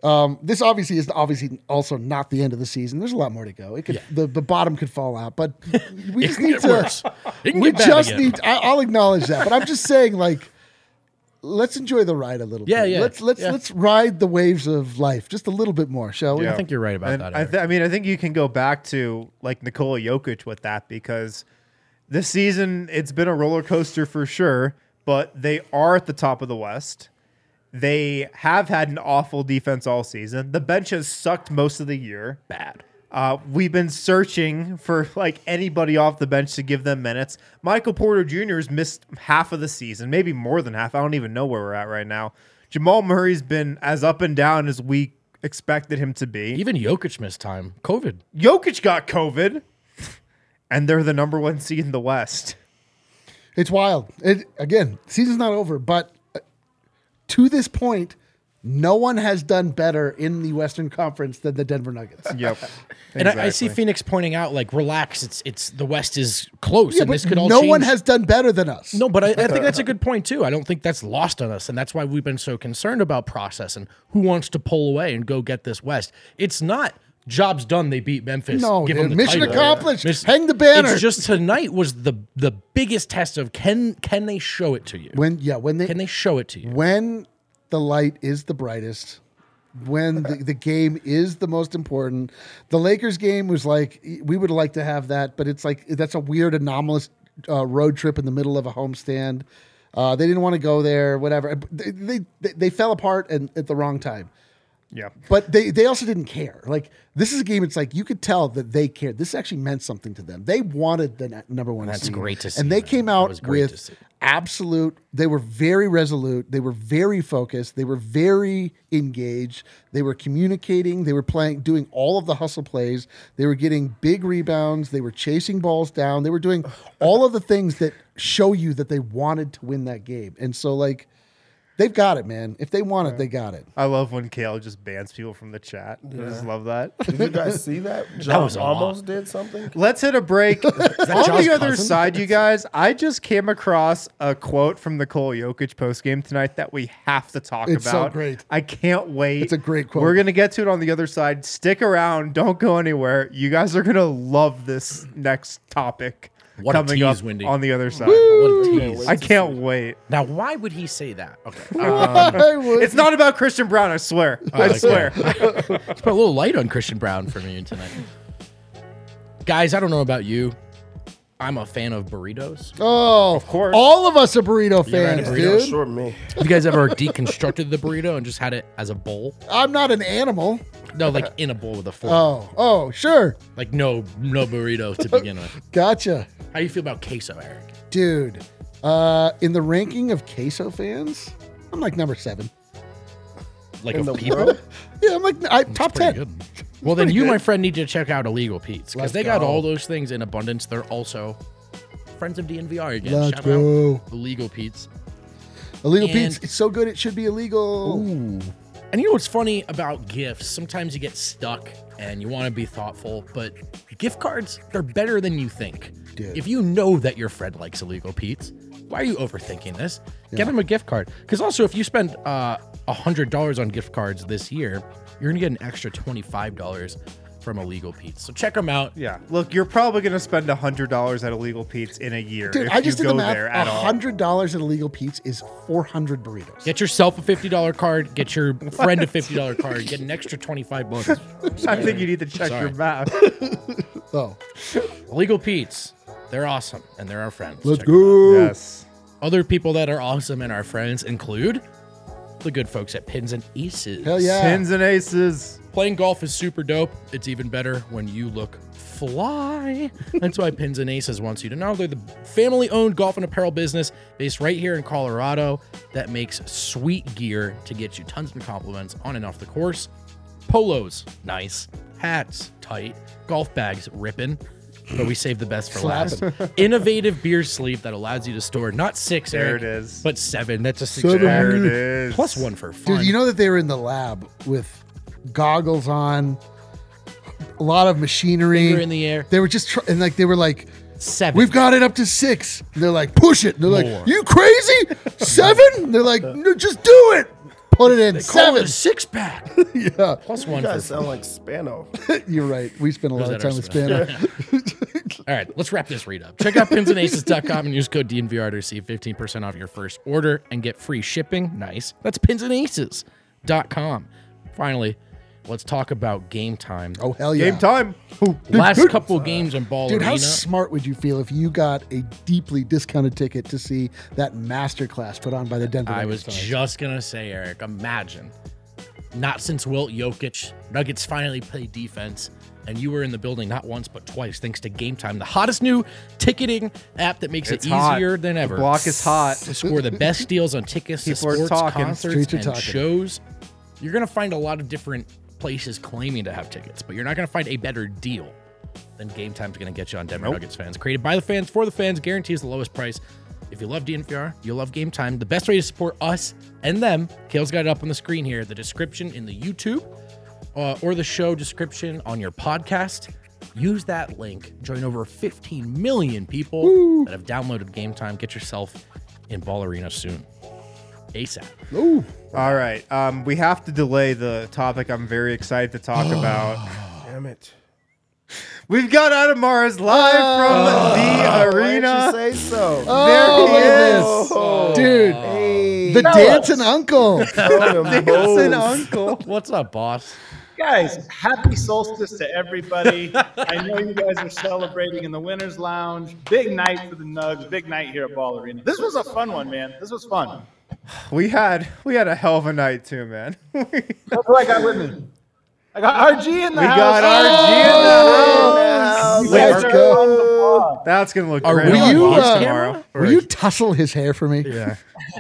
Um, this obviously is obviously also not the end of the season. There's a lot more to go. It could the, the bottom could fall out, but (laughs) we just need to. worse. It can we just again. need. I, I'll acknowledge that, but I'm just saying, like, let's enjoy the ride a little. Yeah, bit. yeah, Let's let's yeah. let's ride the waves of life just a little bit more, shall we? I think you're right about And that. I, th- I mean, I think you can go back to like Nikola Jokic with that because this season it's been a roller coaster for sure, but they are at the top of the West. They have had an awful defense all season. The bench has sucked most of the year. Bad. Uh, we've been searching for like anybody off the bench to give them minutes. Michael Porter Jr. has missed half of the season, maybe more than half. I don't even know where we're at right now. Jamal Murray's been as up and down as we expected him to be. Even Jokic missed time. COVID. Jokic got COVID, and they're the number one seed in the West. It's wild. It again, season's not over, but uh, to this point, no one has done better in the Western Conference than the Denver Nuggets. Yep. (laughs) And I, I see Phoenix pointing out, like, relax. It's it's the West is close, Yeah, and but this could all no change. one has done better than us. No, but I, I think that's a good point too. I don't think that's lost on us, and that's why we've been so concerned about process and who wants to pull away and go get this West. It's not jobs done. They beat Memphis. No, give dude, them the mission title. accomplished. Miss- Hang the banner. It's just tonight was the the biggest test of can can they show it to you? When yeah, when they Can they show it to you? when the light is the brightest, when the, the game is the most important. The Lakers game was like we would like to have that, but it's like that's a weird anomalous uh, road trip in the middle of a homestand. Uh, they didn't want to go there, whatever. They, they they fell apart and at the wrong time. Yeah. But they they also didn't care. Like this is a game. It's like you could tell that they cared. This actually meant something to them. They wanted the number one. That's seed. great to see, And they man. came out was great to with absolute. They were very resolute. They were very focused. They were very engaged. They were communicating. They were playing, doing all of the hustle plays. They were getting big rebounds. They were chasing balls down. They were doing all of the things that show you that they wanted to win that game. And so, like, they've got it, man. If they want it, they got it. I love when Kale just bans people from the chat. I just love that. Did you guys see (laughs) that? John was a lot. almost did something. Let's hit a break. On Jaws the other cousin? side, you (laughs) guys, I just came across a quote from Nikola Jokic post game tonight that we have to talk about. It's so about. great. I can't wait. It's a great quote. We're gonna get to it on the other side. Stick around. Don't go anywhere. You guys are gonna love this next topic What a coming tease, up Wendy. on the other side. What a tease. I can't wait. Now, why would he say that? Okay. (laughs) I um, would- It's not about Christian Braun. I swear. I like swear. Let's put a little light on Christian Braun for me tonight. Guys, I don't know about you. I'm a fan of burritos. Oh, of course. All of us are burrito You're fans, a burrito, dude. Sure, me. Have you guys ever deconstructed the burrito and just had it as a bowl? I'm not an animal. No, like in a bowl with a fork. Oh, oh, sure. Like no, no burrito to begin with. (laughs) Gotcha. How do you feel about queso, Eric? Dude, uh, in the ranking of queso fans, I'm like number seven. Like In of the people? (laughs) Yeah, I'm like I, top 10. good. (laughs) Well, then you, good. my friend, need to check out Illegal Pete's because Let's they got all those things in abundance. They're also friends of DNVR again. Let's Shout go. out Illegal Pete's. Illegal And- Pete's. It's so good it should be illegal. And you know what's funny about gifts? Sometimes you get stuck and you want to be thoughtful, but gift cards, they're better than you think. Dude. If you know that your friend likes illegal Pete's, why are you overthinking this? Get him a gift card. Because also, if you spend uh, $100 on gift cards this year, you're going to get an extra $25 from Illegal Pete's. So check them out. Yeah. Look, you're probably going to spend $100 at Illegal Pete's in a year Dude, if I just you did go the math. there hundred dollars at Illegal Pete's is four hundred burritos. Get yourself a $50 card, get your (laughs) friend a $50 card, get an extra 25 bucks. (laughs) I think you need to check Sorry. your math. (laughs) Oh, Illegal Pete's. They're awesome and they're our friends. let's Check 'em out. go. yes. Other people that are awesome and our friends include the good folks at Pins and Aces. Hell yeah. Pins and aces. Playing golf is super dope. It's even better when you look fly. That's why Pins and Aces wants you to know they're the family owned golf and apparel business based right here in Colorado that makes sweet gear to get you tons of compliments on and off the course. Polos, nice. Hats, tight. Golf bags, ripping. But we save the best for last. (laughs) Innovative beer sleeve that allows you to store not six, There Eric, it is. but seven. That's a six Seven. There it is. Plus one for fun. Dude, you know that they were in the lab with goggles on, a lot of machinery Finger in the air. They were just try- and like they were like, seven. "We've got it up to six. And they're like, "Push it." And they're More. like, "You crazy? Seven? And they're like, "No, "Just do it." Put it in Call it seven. a six pack. (laughs) yeah, Plus You one for guys sound like Spano. (laughs) you're right. We spent a lot of time with spin? Spano. (laughs) All right, let's wrap this read up. Check out pinsandaces.com and use code DNVR to receive 15% off your first order and get free shipping. Nice. That's pinsandaces.com. Finally, let's talk about game time. Oh hell yeah! Game time. Oh, last couple games in Ball Dude, Arena. how smart would you feel if you got a deeply discounted ticket to see that masterclass put on by the Denver? I was Nuggets tonight? just going to say, Eric, imagine. Not since Wilt Jokic, Nuggets finally played defense, and you were in the building not once but twice, thanks to Game Time, the hottest new ticketing app that makes It's it hot. easier than ever. The block is hot. to score the best (laughs) deals on tickets to People are sports, talking. concerts, and talking. shows. You're gonna find a lot of different places claiming to have tickets, but you're not gonna find a better deal than Game Time's gonna get you on Denver Nuggets fans. Created by the fans for the fans, guarantees the lowest price. If you love DNVR, you'll love Game Time. The best way to support us and them, Kale's got it up on the screen here. The description in the YouTube uh, or the show description on your podcast. Use that link. Join over 15 million people that have downloaded Game Time. Get yourself in Ball Arena soon. ASAP. Ooh, All right. Um, we have to delay the topic I'm very excited to talk (gasps) about. Damn it. We've got Adam Mares live from the arena. Why didn't you say so? there Oh, he is. this. dude, Hey, the dancing uncle. (laughs) throw them Dancing moves. uncle. What's up, boss? Guys, happy solstice to everybody. I know you guys are celebrating in the Winners Lounge. Big night for the Nugs. Big night here at Ball Arena. This was a fun one, man. This was fun. We had we had a hell of a night too, man. (laughs) That's what I got with me. I got RG in the house. We got RG in the house. You Wait, let's go. on the pod. That's gonna look Are great we on you, vlogs uh, tomorrow. Will you tussle his hair for me? Yeah.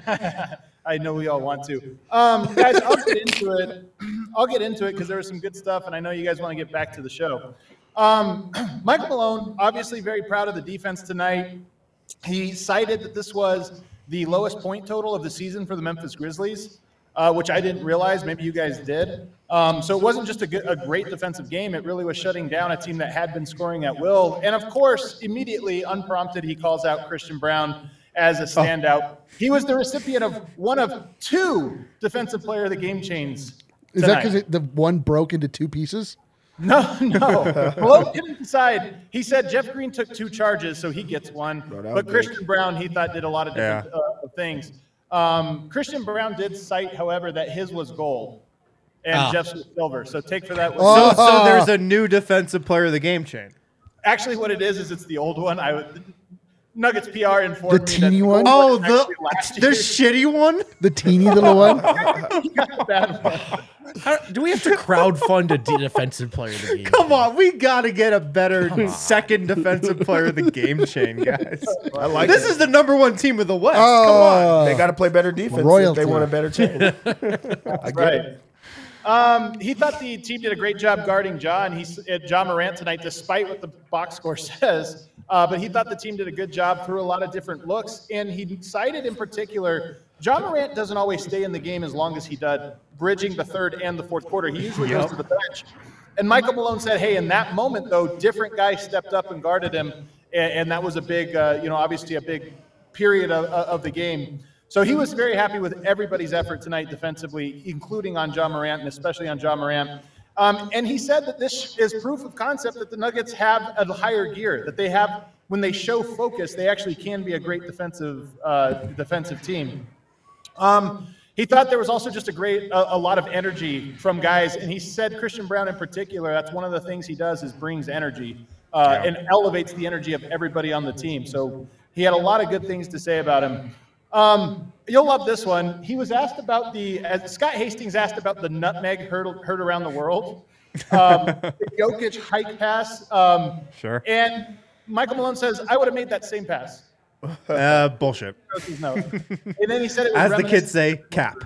(laughs) I know we all want to. Um, guys, I'll get into it. (clears throat) I'll get into it because there was some good stuff, and I know you guys want to get back to the show. Um, (clears throat) Michael Malone, obviously very proud of the defense tonight. He cited that this was the lowest point total of the season for the Memphis Grizzlies, uh, which I didn't realize. Maybe you guys did. Um, so it wasn't just a, good, a great defensive game. It really was shutting down a team that had been scoring at will. And of course, immediately, unprompted, he calls out Christian Braun as a standout. He was the recipient of one of two Defensive Player of the Game chains. Is that because the one broke into two pieces? (laughs) No, no. Malone couldn't decide. He said Jeff Green took two charges, so he gets one. that was But big. Christian Braun, he thought, did a lot of different Yeah. uh, things. Um, Christian Braun did cite, however, that his was gold and Ah. Jeff's was silver. So take for that. What Oh. So, so there's a new defensive player of the game chain. Actually, what it is is it's the old one. I would, Nuggets PR informed The me teeny that one? Oh, was the the shitty one. The teeny little (laughs) (laughs) one? How, do we have to crowdfund a defensive player of the game? Come on, we gotta get a better second defensive player of the game chain, (laughs) guys. I like This it. is the number one team of the West. Come Oh, on. They got to play better defense if they want a better chain. I get Right. it. Um, he thought the team did a great job guarding Ja. and he's at Ja Morant tonight, despite what the box score says. Uh, but he thought the team did a good job through a lot of different looks, and he cited in particular, Ja Morant doesn't always stay in the game as long as he did, bridging the third and the fourth quarter. He usually goes to the bench. And Michael Malone said, "Hey, in that moment though, different guys stepped up and guarded him, and, and that was a big, uh, you know, obviously a big period of, of the game." So he was very happy with everybody's effort tonight defensively, including on Ja Morant and especially on Ja Morant. Um, and he said that this is proof of concept that the Nuggets have a higher gear, that they have, when they show focus, they actually can be a great defensive uh, defensive team. Um, he thought there was also just a great, a, a, lot of energy from guys, and he said Christian Braun in particular. That's one of the things he does is brings energy uh, yeah. and elevates the energy of everybody on the team. So he had a lot of good things to say about him. Um, you'll love this one. He was asked about the, as Scott Hastings asked about the nutmeg heard, heard around the world, um, the (laughs) Jokic hike pass. Um, sure. And Michael Malone says, I would have made that same pass. (laughs) Uh, bullshit. and then he said, as the kids say, cap.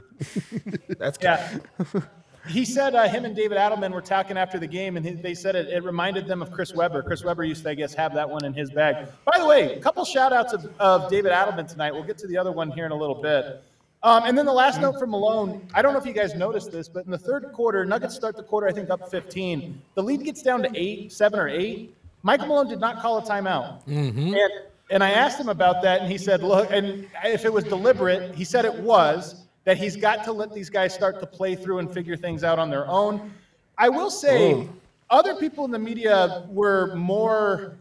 That's (laughs) cap. Yeah he said uh, him and David Adelman were talking after the game, and he, they said it, it, reminded them of Chris Webber. Chris Webber used to, I guess, have that one in his bag. By the way, a couple shout outs of, of David Adelman tonight. We'll get to the other one here in a little bit. Um, and then the last note from Malone. I don't know if you guys noticed this, but in the third quarter, Nuggets start the quarter, I think, up 15. The lead gets down to eight, seven or eight. Michael Malone did not call a timeout. Mm-hmm. And, and I asked him about that, and he said, look, and if it was deliberate, he said it was that he's got to let these guys start to play through and figure things out on their own. I will say, Ooh. other people in the media were more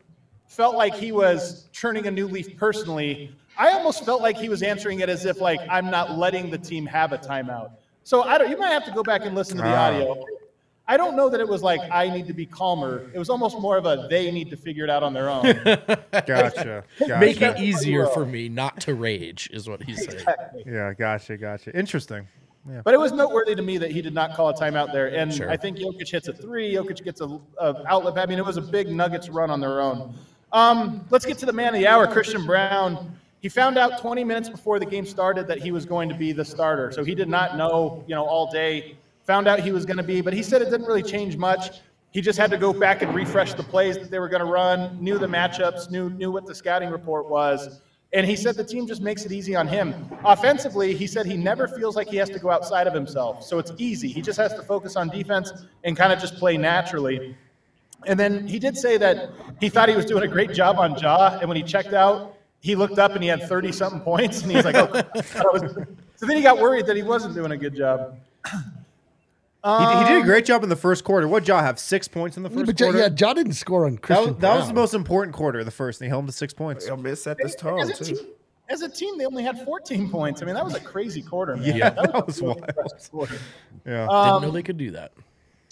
felt like he was turning a new leaf personally. I almost felt like he was answering it as if like I'm not letting the team have a timeout. So I don't. You might have to go back and listen to the ah. audio. I don't know that it was like I need to be calmer. It was almost more of a they need to figure it out on their own. (laughs) gotcha. gotcha. Make it easier for me not to rage, is what he's saying. Exactly. Yeah, gotcha, gotcha. Interesting. Yeah. But it was noteworthy to me that he did not call a timeout there. And sure. I think Jokic hits a three. Jokic gets a, a, outlet. I mean, it was a big Nuggets run on their own. Um, let's get to the man of the hour, Christian Braun. He found out 20 minutes before the game started that he was going to be the starter. So he did not know, you know, all day found out he was going to be, but he said it didn't really change much. He just had to go back and refresh the plays that they were going to run, knew the matchups, knew knew what the scouting report was. And he said the team just makes it easy on him. Offensively, he said he never feels like he has to go outside of himself. So it's easy. He just has to focus on defense and kind of just play naturally. And then he did say that he thought he was doing a great job on Ja. And when he checked out, he looked up and he had 30 something points. And he's like, oh. (laughs) so then he got worried that he wasn't doing a good job. Um, he, he, did a great job in the first quarter. What Ja have six points in the first but quarter? Yeah, Ja didn't score on Christian. That, that was the most important quarter of the first, and he held him to six points. He'll miss at this tone as too. Team, as a team, they only had 14 points. I mean, that was a crazy quarter, man. Yeah, that, that was, was wild. Yeah, um, didn't know they could do that.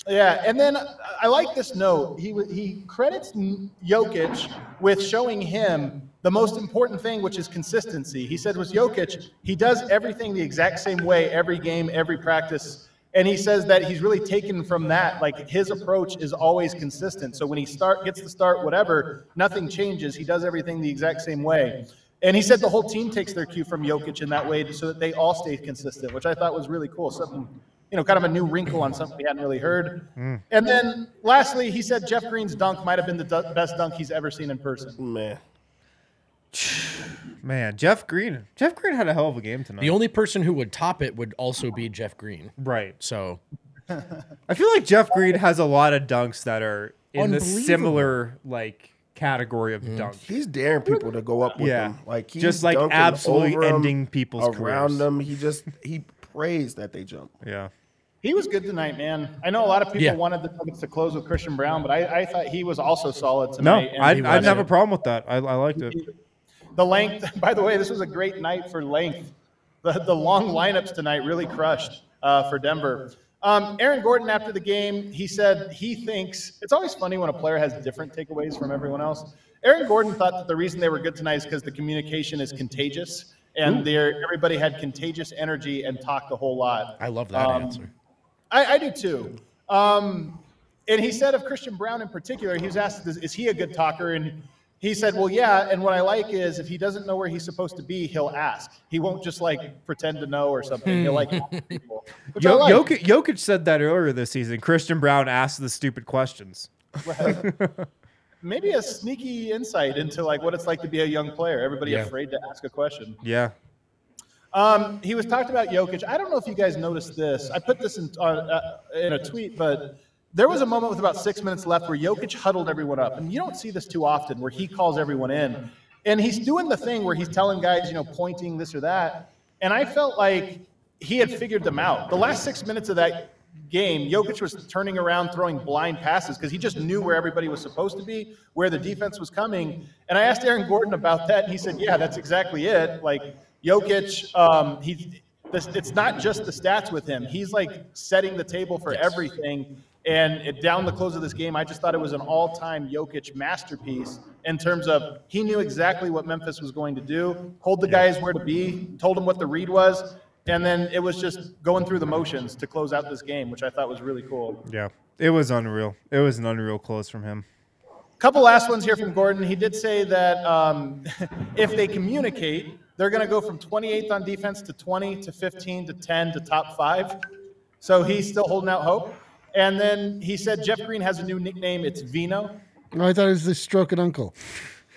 Yeah, and then I like this note. He he credits Jokic with showing him the most important thing, which is consistency. He said, "Was Jokic? He does everything the exact same way every game, every practice." And he says that he's really taken from that like his approach is always consistent. So when he start gets the start whatever nothing changes. He does everything the exact same way. And he said the whole team takes their cue from Jokic in that way so that they all stay consistent which I thought was really cool. Something you know kind of a new wrinkle on something we hadn't really heard. Mm. and then lastly he said Jeff Green's dunk might have been the best dunk he's ever seen in person. Man Man, Jeff Green. Jeff Green had a hell of a game tonight. The only person who would top it would also be Jeff Green. Right. So I feel like Jeff Green has a lot of dunks that are in the similar like category of mm. dunk. He's daring people to go up with yeah. him. Like he's just like absolutely ending people's around careers. them. He just he prays that they jump. Yeah. He was good tonight, man. I know a lot of people yeah. wanted the Nuggets to close with Christian Braun, but I, I thought he was also solid tonight. No, I, I didn't have a problem with that. I, I liked it. The length, (laughs) by the way, this was a great night for length. The, the long lineups tonight really crushed uh, for Denver. Um, Aaron Gordon, after the game, he said he thinks it's always funny when a player has different takeaways from everyone else. Aaron Gordon thought that the reason they were good tonight is because the communication is contagious and everybody had contagious energy and talked a whole lot. I love that um, answer. I, I, do too. Um, and he said of Christian Braun in particular, he was asked, is, is he a good talker? And he said, Well, yeah. And what I like is if he doesn't know where he's supposed to be, he'll ask. He won't just like pretend to know or something. He'll like people. (laughs) Yo- like. Jokic, Jokic said that earlier this season. Christian Braun asked the stupid questions. Maybe a sneaky insight into like what it's like to be a young player. Everybody yeah. afraid to ask a question. Yeah. Um, he was talked about Jokic. I don't know if you guys noticed this. I put this in, uh, in a tweet, but there was a moment with about six minutes left where Jokic huddled everyone up. And you don't see this too often where he calls everyone in. And he's doing the thing where he's telling guys, you know, pointing this or that. And I felt like he had figured them out. The last six minutes of that game, Jokic was turning around, throwing blind passes because he just knew where everybody was supposed to be, where the defense was coming. And I asked Aaron Gordon about that, and he said, "Yeah, that's exactly it. Like Jokic, um, he, this, it's not just the stats with him. He's like setting the table for everything." And it, down the close of this game, I just thought it was an all-time Jokic masterpiece in terms of he knew exactly what Memphis was going to do, told the guys where to be, told them what the read was, and then it was just going through the motions to close out this game, which I thought was really cool. Yeah, it was unreal. It was an unreal close from him. Couple last ones here from Gordon. He did say that um, (laughs) if they communicate, they're going to go from 28th on defense to 20 to 15 to 10 to top five. So he's still holding out hope. And then he said Jeff Green has a new nickname. It's Vino. Oh, I thought it was the stroking uncle.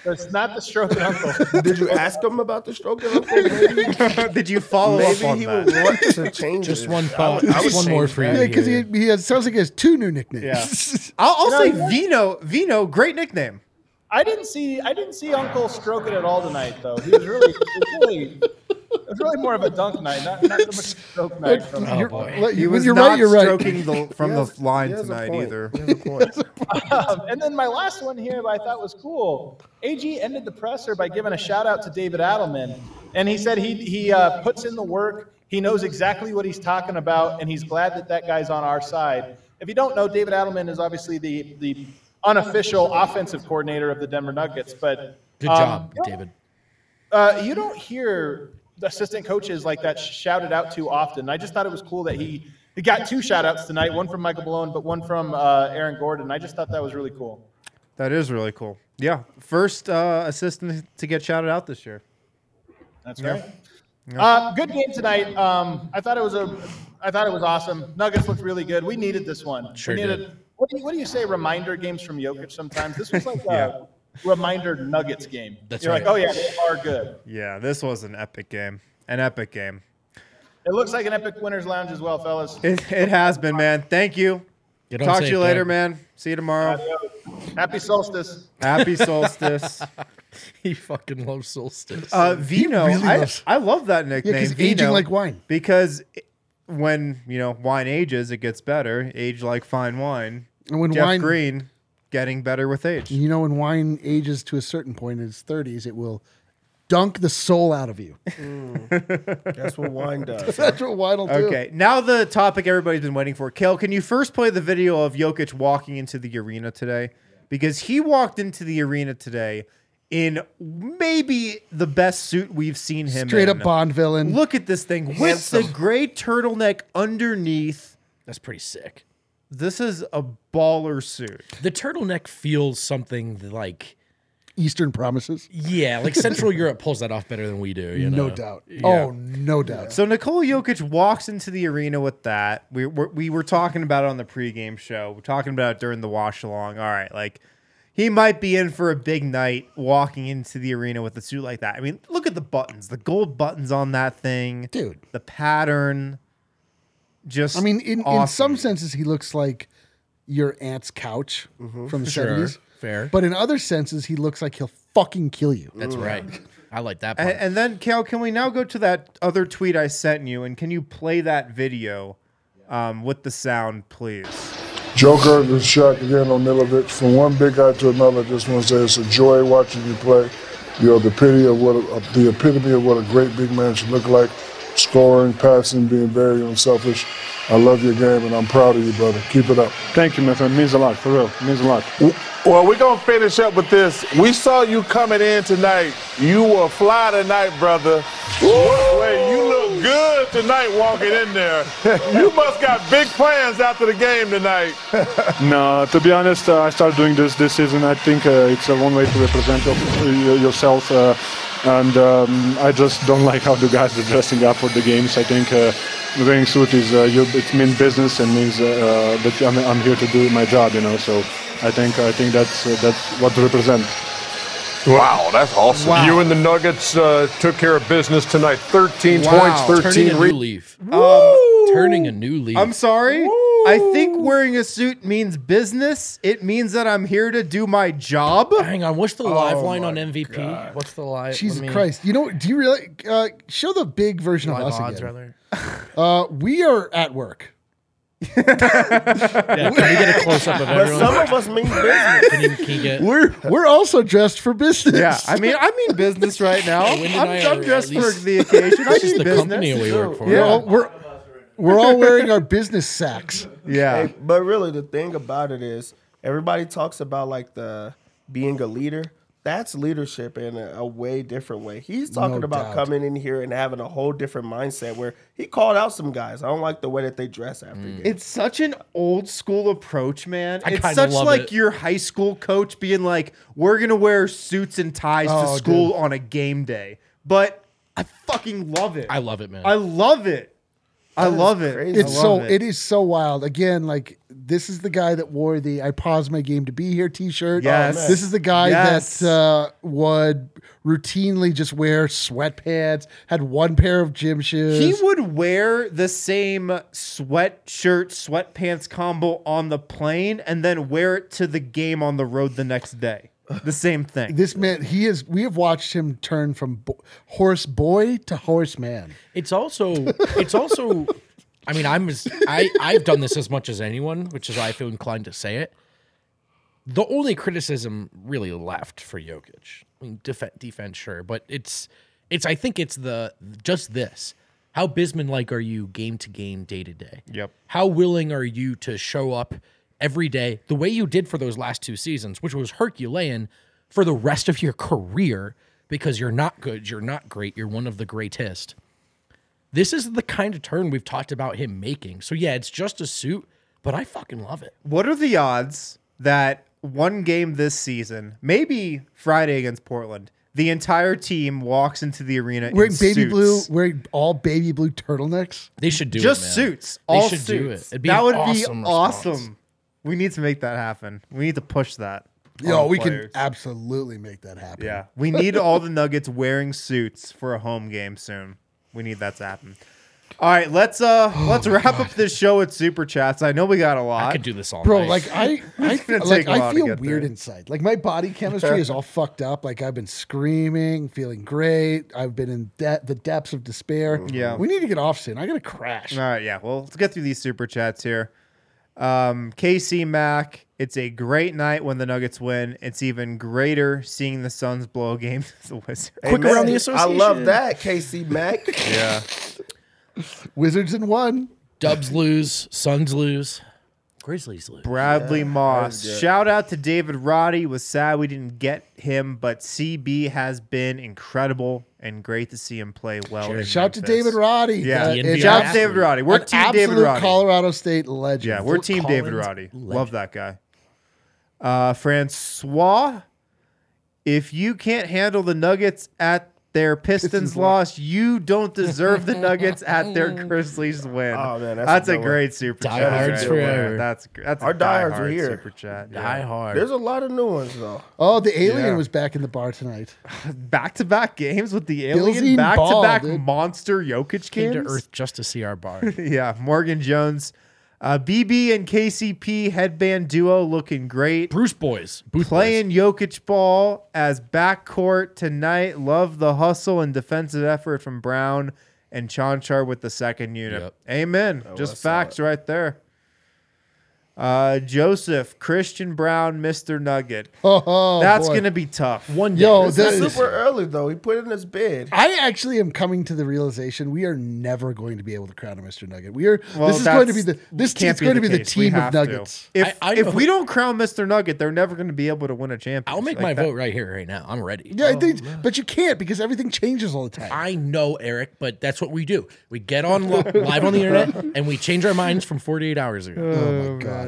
It's not the stroking uncle. (laughs) Did you ask him about the stroke of uncle? Maybe, (laughs) Did you follow maybe up on he that? would want to change Just it. one I thought. I would Just one more change for you. Yeah, because he, he has, sounds like he has two new nicknames. Yeah. (laughs) I'll, I'll say Vino. Vino, great nickname. I didn't see I didn't see Uncle stroke it at all tonight though. He was really, it was really it was really more of a dunk night, not, not so much a stroke (laughs) night from You're- boy. He was you're not right, you're right. stroking the, (laughs) from He has- the line he has a tonight point. either. He has a (laughs) point. Um, and then my last one here, that I thought was cool. AG ended the presser by giving a shout out to David Adelman, and he said he he uh, puts in the work. He knows exactly what he's talking about, and he's glad that that guy's on our side. If you don't know, David Adelman is obviously the the unofficial offensive coordinator of the Denver Nuggets. But Good um, job, you David. Uh, you don't hear the assistant coaches like that shouted out too often. I just thought it was cool that he he got two shout outs tonight, one from Michael Malone, but one from uh, Aaron Gordon. I just thought that was really cool. That is really cool. Yeah, first uh, assistant to get shouted out this year. That's right. Uh, good game tonight. Um, I thought it was a, I thought it was awesome. Nuggets looked really good. We needed this one. Sure we needed. did. What do, you, what do you say? Reminder games from Jokic. Sometimes this was like (laughs) Yeah. a reminder Nuggets game. That's You're right. like, oh yeah, they are good. Yeah, this was an epic game. An epic game. It looks like an epic winners lounge as well, fellas. It, it has been, man. Thank you. Get home Talk to you later, Doug. man. See you tomorrow. Happy solstice. Happy solstice. (laughs) He fucking loves solstice. Uh, Vino, really I, loves- I love that nickname. 'cause aging Vino, like wine. Because when you know wine ages, it gets better. Age like fine wine. And when Jeff wine, Green getting better with age. you know, when wine ages to a certain point in its 30s, it will dunk the soul out of you. Mm. That's what wine does. (laughs) That's what wine will do. Okay, now the topic everybody's been waiting for. Kale, can you first play the video of Jokic walking into the arena today? Because he walked into the arena today in maybe the best suit we've seen him Straight in. up Bond villain. Look at this thing with the gray turtleneck underneath. That's pretty sick. This is a baller suit. The turtleneck feels something like, Eastern promises. yeah, like Central (laughs) Europe pulls that off better than we do. You know? No doubt. Yeah. Oh, no doubt. So Nikola Jokic walks into the arena with that. We were, we were talking about it on the pregame show. We're talking about it during the wash along. All right, like he might be in for a big night walking into the arena with a suit like that. I mean, look at the buttons, the gold buttons on that thing, Dude. The pattern, just I mean, in, in awesome. some senses, he looks like your aunt's couch from the Sure, 70s. fair. But in other senses, he looks like he'll fucking kill you. That's right. I like that part. And, and then, Cal, can we now go to that other tweet I sent you, and can you play that video um, with the sound, please? Joker, this is Shaq again on Milovic. From one big guy to another, I just want to say it's a joy watching you play. You're the epitome of what a, the epitome of what a great big man should look like. Scoring, passing, being very unselfish. I love your game and I'm proud of you, brother. Keep it up. Thank you, my friend. Means a lot, for real. Means a lot. Well, we're going to finish up with this. We saw you coming in tonight. You were fly tonight, brother. Well, you look good tonight walking in there. You must got big plans after the game tonight. (laughs) No, to be honest, uh, I started doing this this season. I think uh, it's a one way to represent your, yourself. Uh, and um, I just don't like how the guys are dressing up for the games. I think uh, wearing suit is uh, you, it means business and means uh, uh, that I'm, I'm here to do my job. You know, so I think I think that's uh, that's what to represent. Wow, that's awesome. Wow. You and the Nuggets uh, took care of business tonight. 13 Wow. points, Turning 13 a new leaf. Um, Turning a new leaf. I'm sorry. I think wearing a suit means business. It means that I'm here to do my job. Hang on. What's the live line on MVP? What's the live? Jesus me- Christ. You know, do you really uh, show the big version Live of us odds, again? rather. (laughs) Uh, we are at work. Yeah, can we get a close up of But everyone? some of us mean business. Can you, can you get? We're we're also dressed for business. Yeah, I mean, I mean business right now. Hey, Wendy and I'm, I I'm are dressed at for least- the occasion. I This is mean the business. company we work for. we're, Yeah. all, we're we're all wearing our business sacks. Yeah. Hey, but really, the thing about it is, everybody talks about like the being a leader. That's leadership in a, a way different way. He's talking No about doubt. coming in here and having a whole different mindset. Where he called out some guys. I don't like the way that they dress after Mm. games. It's such an old school approach, man. I it's such love like it. your high school coach being like, "We're gonna wear suits and ties Oh, to school dude. on a game day," but I fucking love it. I love it, man. I love it. I love it. crazy. It's I so love it is so wild. Again, like this is the guy that wore the "I paused my game to be here" T-shirt. Yes. this is the guy Yes. that uh, would routinely just wear sweatpants, had one pair of gym shoes. He would wear the same sweatshirt, sweatpants combo on the plane and then wear it to the game on the road the next day. The same thing. this man, he is. We have watched him turn from bo- horse boy to horse man. It's also it's also I mean I'm as I I've done this as much as anyone, which is why I feel inclined to say it. The only criticism really left for Jokic. I mean def- defense sure, but it's it's I think it's the just this. How Bisman like are you game to game, day to day? Yep. How willing are you to show up every day the way you did for those last two seasons, which was Herculean for the rest of your career because you're not good, you're not great, you're one of the greatest. This is the kind of turn we've talked about him making. So yeah, it's just a suit, but I fucking love it. What are the odds that one game this season, maybe Friday against Portland, the entire team walks into the arena Wearing in baby suits? blue, wearing all baby blue turtlenecks. They should do just it, man. suits. They all should suits. do it. It'd be that would awesome be response. awesome. We need to make that happen. We need to push that. Yo, we players. can absolutely make that happen. Yeah, we need all the Nuggets wearing suits for a home game soon. We need that to happen. All right, let's uh (sighs) let's wrap up this show with super chats. I know we got a lot. I could do this all Bro, night. like I, (laughs) I, It's gonna like take a I while to feel weird there. inside. Like my body chemistry is all fucked up. Like I've been screaming, feeling great. I've been in de- the depths of despair. Yeah. we need to get off soon. I gotta crash. All right, yeah. Well, let's get through these super chats here. Um, KC Mac, it's a great night when the Nuggets win. It's even greater seeing the Suns blow a game (laughs) to the Wizards. Quick Amen. around the association. I love that, KC Mac. (laughs) Yeah. Wizards in one. Dubs lose, Suns lose, Grizzlies lose. Bradley Moss. Shout out to David Roddy. Was sad we didn't get him, but CB has been incredible and great to see him play well. in Shout to David Roddy. Yeah, Uh, shout out to. David Roddy. We're an team David Roddy. Colorado State legend. Yeah, we're Fort team David Roddy. legend. Love that guy. Uh, Francois, if you can't handle the Nuggets at their (laughs) Pistons, Pistons loss, you don't deserve the Nuggets at their (laughs) Grizzlies win. Oh, man, that's a a, good one. great super chat. Diehards right forever. there. That's that's Our a diehards are here. Super chat. Die hard. There's a lot of new ones though. Oh, the alien Yeah. was back in the bar tonight. Back to back games with the alien. Back to back monster Jokic games. Came to Earth just to see our bar. (laughs) yeah, Morgan Jones. Uh, BB and KCP headband duo looking great. Bruce boys, Booth boys. Playing Jokic ball as backcourt tonight. Love the hustle and defensive effort from Braun and Cancar with the second unit. Yep. Amen. Just facts right there. Uh, Joseph, Christian Braun, Mr. Nugget. Oh, That's boy. going to be tough. One day. Yo, This that is is- super early though. He put in his bid. I actually am coming to the realization we are never going to be able to crown a Mr. Nugget. We are. Well, this is going to be the. This can't is going to be the case. We team of have to. Nuggets. If, I- I if we don't crown Mr. Nugget, they're never going to be able to win a championship. I'll make Like my that- vote right here, right now. I'm ready. Yeah, I think, but you can't because everything changes all the time. I know, Eric, but that's what we do. We get on live on the internet (laughs) and we change our minds from 48 hours ago. oh my god.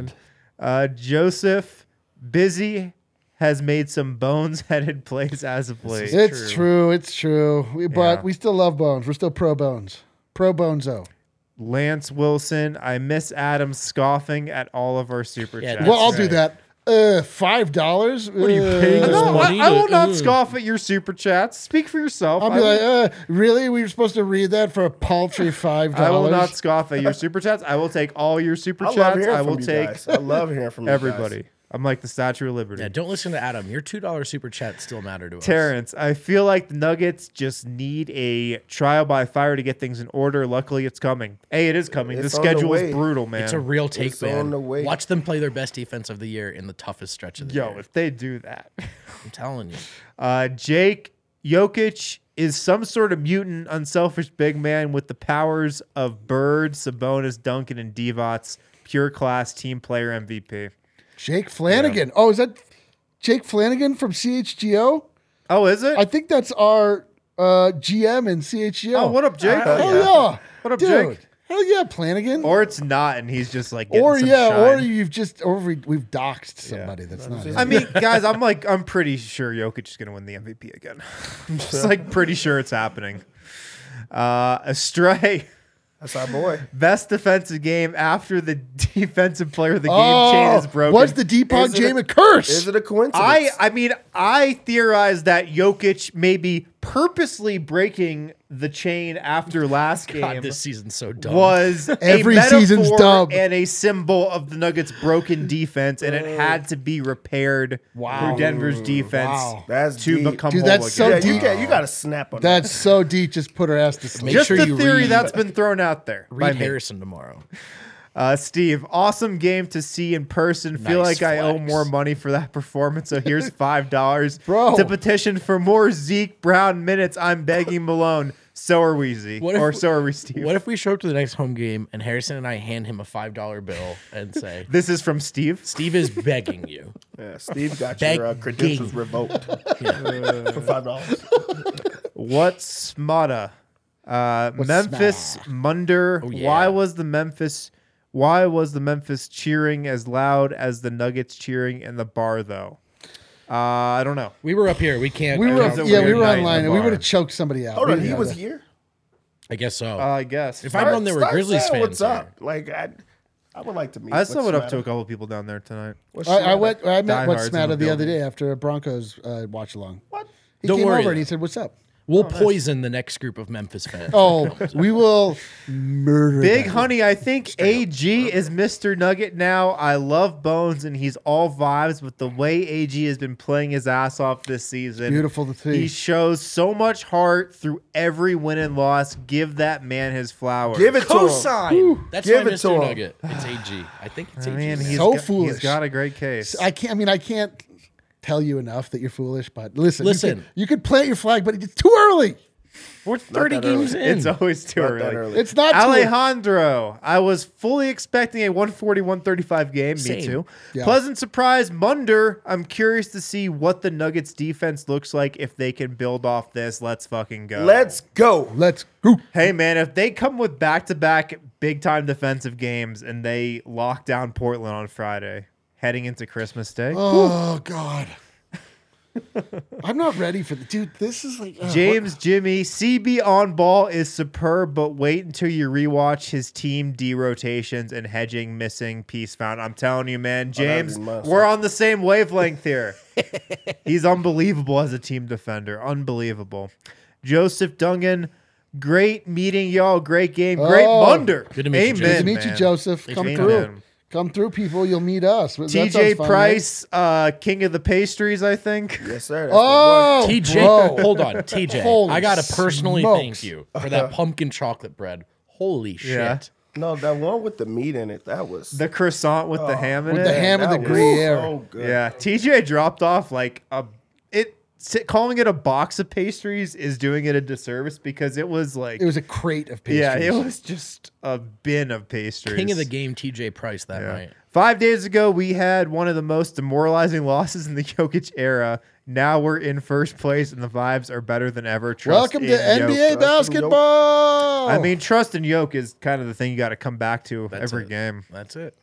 Uh, Joseph, busy, has made some bones-headed (laughs) plays as of late. It's true. It's true. We, but Yeah. we still love Bones. We're still pro Bones. Pro Bonzo. Lance Wilson, I miss Adam scoffing at all of our super Yeah, chats. Well, I'll do that. Uh, five dollars. What are you paying this No, I, money I to- will not uh, scoff at your super chats. Speak for yourself. I'll I be will- like, uh, really? We were supposed to read that for a paltry (laughs) five dollars. I will not scoff at your super chats. I will take all your super I chats. hearing I will from you take guys. I love hearing from you (laughs) guys. everybody. I'm like the Statue of Liberty. Yeah, don't listen to Adam. Your two dollar super chat still matter to us. Terrence, I feel like the Nuggets just need a trial by fire to get things in order. Luckily, it's coming. Hey, it is coming. It's the on the schedule is brutal, man. It's a real take, It's man. on the way. Watch them play their best defense of the year in the toughest stretch of the Yo, year. Yo, if they do that. I'm telling you. (laughs) Uh, Jake Jokic is some sort of mutant, unselfish big man with the powers of Bird, Sabonis, Duncan, and Divac. Pure class team player MVP. Jake Flanagan. Oh, is that Jake Flanagan from CHGO? Oh, is it? I think that's our uh, GM in CHGO. Oh, what up, Jake? Hell Hell yeah. yeah. What up, Dude, Jake? Hell yeah, Flanagan. Or it's not, and he's just like, getting Or some yeah, or you've just or we, we've doxed somebody that's not. I mean, (laughs) guys, I'm like, I'm pretty sure Jokic is going to win the MVP again. I'm (laughs) just like pretty sure it's happening. Uh, Astray, That's our boy. best defensive game after the (laughs) defensive player of the game oh, chain is broken. what's the Deepak Is it a- Jamin curse? Is it a coincidence? I I mean, I theorize that Jokic may be purposely breaking the chain after last game. (laughs) God, this season's so dumb. was Every a season's dumb. and a symbol of the Nuggets' broken defense, and it had to be repaired Wow. for Denver's defense Wow. That's to deep. become Dude, whole that's so again. yeah, you deep. got you got to snap on That's so deep. Just put her ass to sleep. Just sure the you theory read- that's been thrown out there. by Read me. Harrison tomorrow. Uh, Steve, awesome game to see in person. Feel Nice like I owe more money for that (laughs) performance, so here's (laughs) five dollars Bro. to petition for more Zeke Brown minutes. I'm begging Malone. So are we, Zeke, What if- or so are we, Steve. What if we show up to the next home game and Harrison and I hand him a five dollar bill and say, (laughs) this is from Steve? "Steve is begging you." Yeah, Steve got Begging. your uh, credentials revoked for five dollars. What's Smada? Uh, What's Memphis Munder. Oh, yeah. Why was the Memphis? Why was the Memphis cheering as loud as the Nuggets cheering in the bar though? Uh, I don't know. We were up here. We can't. We were, It was a yeah, we were online, and we would have choked somebody out. Hold We on, he was here. I guess so. Uh, I guess. if I'd known there were Start Grizzlies saying fans, What's there. up? Like I, I would like to meet. I still went what's up to a matter? couple people down there tonight. I, I went. I met What's Diehards Matter the the other day after a Broncos uh, watch along. What? He Don't came worry, over and he said, "What's up?" We'll oh, poison the next group of Memphis fans. Oh, we will murder. Big them. Honey, I think AG is Mr. Nugget now. I love Bones and he's all vibes, but the way AG has been playing his ass off this season. Beautiful to see. He shows so much heart through every win and loss. Give that man his flowers. Give it to him. That's Give my it to Mr. him. Nugget. It's AG. I think it's I AG. mean, he's So got, foolish. He's got a great case. I can't. I mean, I can't tell you enough that you're foolish. But listen, you Listen. could- you could plant your flag, but it's too early. We're 30 that games early. in. It's always too Not early. that early. It's not too Alejandro, I was fully expecting a 140 135 game. Me too. Yeah. Pleasant surprise, Munder. I'm curious to see what the Nuggets defense looks like if they can build off this. Let's fucking go. Let's go. Let's go. Hey man, if they come with back to back big time defensive games and they lock down Portland on Friday, heading into Christmas Day, Oh God. (laughs) I'm not ready for the dude. This is like uh, James Jimmy CB on ball is superb, but wait until you rewatch his team D rotations and hedging missing piece found. I'm telling you, man, James, be we're on the same wavelength here. (laughs) He's unbelievable as a team defender, unbelievable. Joseph Dungan, great meeting y'all, great game, great Oh. Munder. Good to meet you, Amen, Good to meet you, man. Joseph. Come Amen. through. Come through, people. You'll meet us. That sounds TJ fun, Price, uh, king of the pastries, I think. Yes, sir. That's Oh, TJ, bro. hold on, TJ. (laughs) Holy I gotta personally smokes. thank you for that (laughs) pumpkin chocolate bread. Holy shit! Yeah. No, that one with the meat in it. That was The croissant with the ham in With it. the ham and the that was Gruyere. So good. Yeah, TJ dropped off like a it si- calling it a box of pastries is doing it a disservice because it was like It was a crate of pastries. yeah, it was just a bin of pastries. King of the game, TJ Price that Yeah. night. Five days ago, we had one of the most demoralizing losses in the (laughs) Jokic era. Now we're in first place, and the vibes are better than ever. Trust Welcome to in Yoke. NBA basketball. I mean, trust in Yoke is kind of the thing you got to come back to That's every it. game. That's it.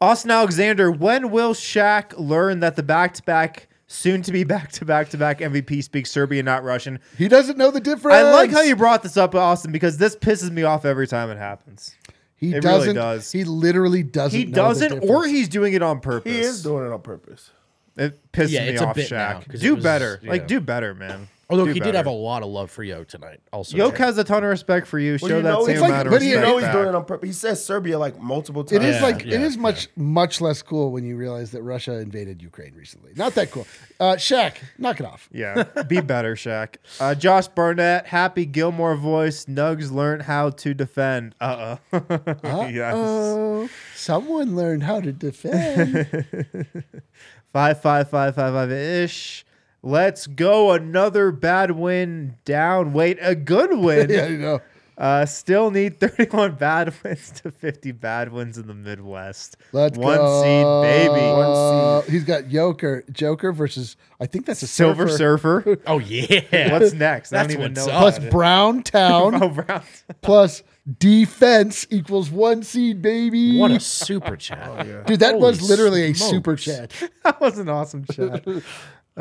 Austin Alexander, when will Shaq learn that the back to back, soon to be back to back to back MVP speaks Serbian, not Russian? he doesn't know the difference. I like how you brought this up, Austin, because this pisses me off every time it happens. He it doesn't. does. He literally doesn't. He know the doesn't, or he's doing it on purpose. He is doing it on purpose. It pisses Yeah, me it's a off, bit now, Shaq. 'cause it Do was- better. yeah. Like, do better, man. Although Do he did better. have a lot of love for Yo tonight. Also, Yoke has a ton of respect for you. Well, Show you that know same he's like- amount of but he- You respect. know he's back. doing it on purpose. He says Serbia like multiple times. It is Yeah, like it yeah, is much much less cool when you realize that Russia invaded Ukraine recently. Not that cool. Uh, Shaq, knock it off. Yeah, be better, Shaq. Uh, Josh Barnett, happy Gilmore voice. Nugs learned how to defend. Uh oh. (laughs) yes. Oh, someone learned how to defend. (laughs) Five, five, five, five, five ish. Let's go. Another bad win down. Wait, a good (laughs) win. yeah, you know. Uh, still need (laughs) 31 bad (laughs) wins to 50 bad wins in the Midwest. Let's go. One go. seed, baby. Uh, He's got Joker, Joker versus I think that's a Silver surfer. Surfer. Oh yeah. What's next? I That's don't even what's know. up. plus about. Braun Town Oh, Braun. plus defense equals one seed, baby. What a super chat. Dude, that Holy was literally a super chat. that was an awesome chat.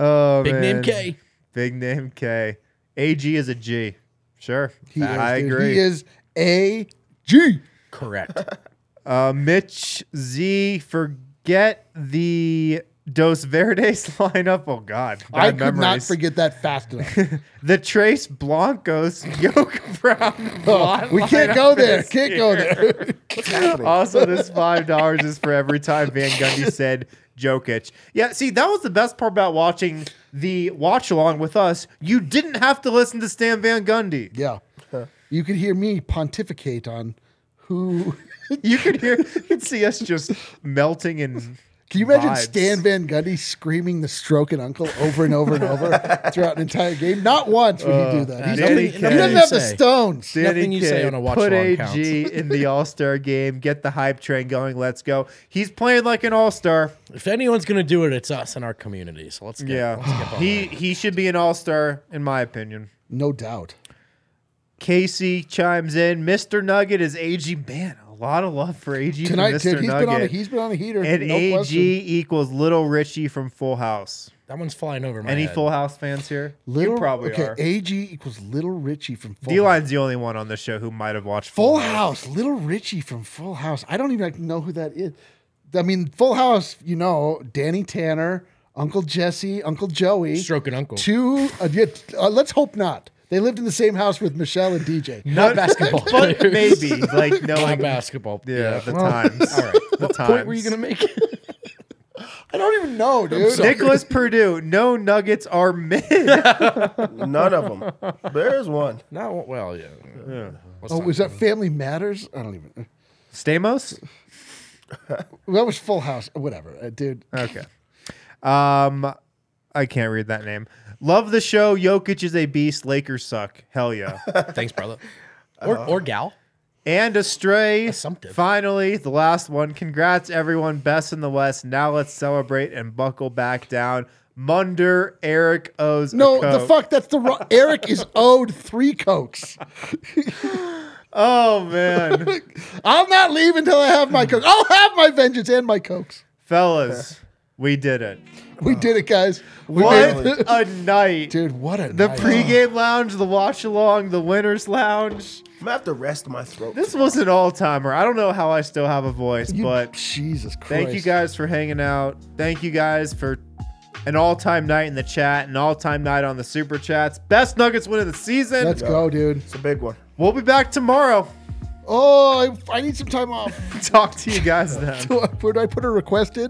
Oh, Big name. K. Big name K. AG is a G. Sure. He I is, dude. agree. He is a G. Correct. (laughs) Uh, Mitch Z, forget the Dos Verdes (laughs) lineup. Oh God, I could not forget that fast enough. (laughs) the Tres Blancos (laughs) Yoke Braun. Oh, blonde we can't go there. Can't go here. there. also, this five dollars is for every time Van Gundy said Jokic. Yeah, see, that was the best part about watching the watch along with us. You didn't have to listen to Stan Van Gundy. Yeah. You could hear me pontificate on who. You could hear, you could see us just melting in. Can you imagine vibes. Stan Van Gundy screaming the stroking uncle over and over and over (laughs) throughout an entire game? Not once would he do uh, that. He's Danny he K. doesn't have the say. stones. Danny Nothing you say K, on a watch Put AG counts. in the (laughs) All Star game. Get the hype train going. Let's go. He's playing like an All Star. If anyone's gonna do it, it's us in our community. So let's get, Yeah, let's get he he should be an All Star in my opinion. No doubt. Casey chimes in. Mr. Nugget is AG. Man, a lot of love for AG Tonight, from Mr. dude, he's Nugget. been on a he's been on a heater. and no AG question. equals Little Richie from Full House. That one's flying over my Any head. Full House fans here? Little, you probably okay, are. AG equals Little Richie from Full D House. Line's the only one on the show who might have watched Full House, Little Richie from Full House. I don't even know who that is. I mean, Full House, you know, Danny Tanner, Uncle Jesse, Uncle Joey. Stroking uncle. Two, uh, yeah, uh, let's hope not. They lived in the same house with Michelle and DJ. (laughs) Not basketball. but maybe like no Not basketball. Yeah, the Well, times. All right. The What times. point were you gonna make? (laughs) I don't even know, dude. Nicholas Purdue, no nuggets are mid. (laughs) None of them. There's one. No, well, yeah. Let's Oh, not- was that Family Matters? I don't even. Stamos? That was Full House. Whatever, uh, dude. Okay. Um, I can't read that name. Love the show. Jokic is a beast. Lakers suck. Hell yeah. (laughs) Thanks, brother. Uh-huh. Or or gal. and Astray. Assumptive. Finally, the last one. Congrats, everyone. Best in the West. Now let's celebrate and buckle back down. Munder, Eric owes. a No, the fuck. That's the wrong. (laughs) Eric is owed three cokes. (laughs) Oh man, I'm not leaving until I have my coke. I'll have my vengeance and my cokes. fellas, we did it. We did it, guys. We What made it. a night! (laughs) Dude, what a The night. pregame lounge, the watch along, the winners lounge. I'm gonna have to rest my throat. This was an all timer. I don't know how I still have a voice, You- but Jesus Christ. thank you guys for hanging out. Thank you guys for an all time night in the chat, an all time night on the super chats. Best Nuggets win of the season. Let's go, dude. It's a big one. We'll be back tomorrow. Oh, I, I need some time off. (laughs) Talk to you guys (laughs) then. Where do I put a request in?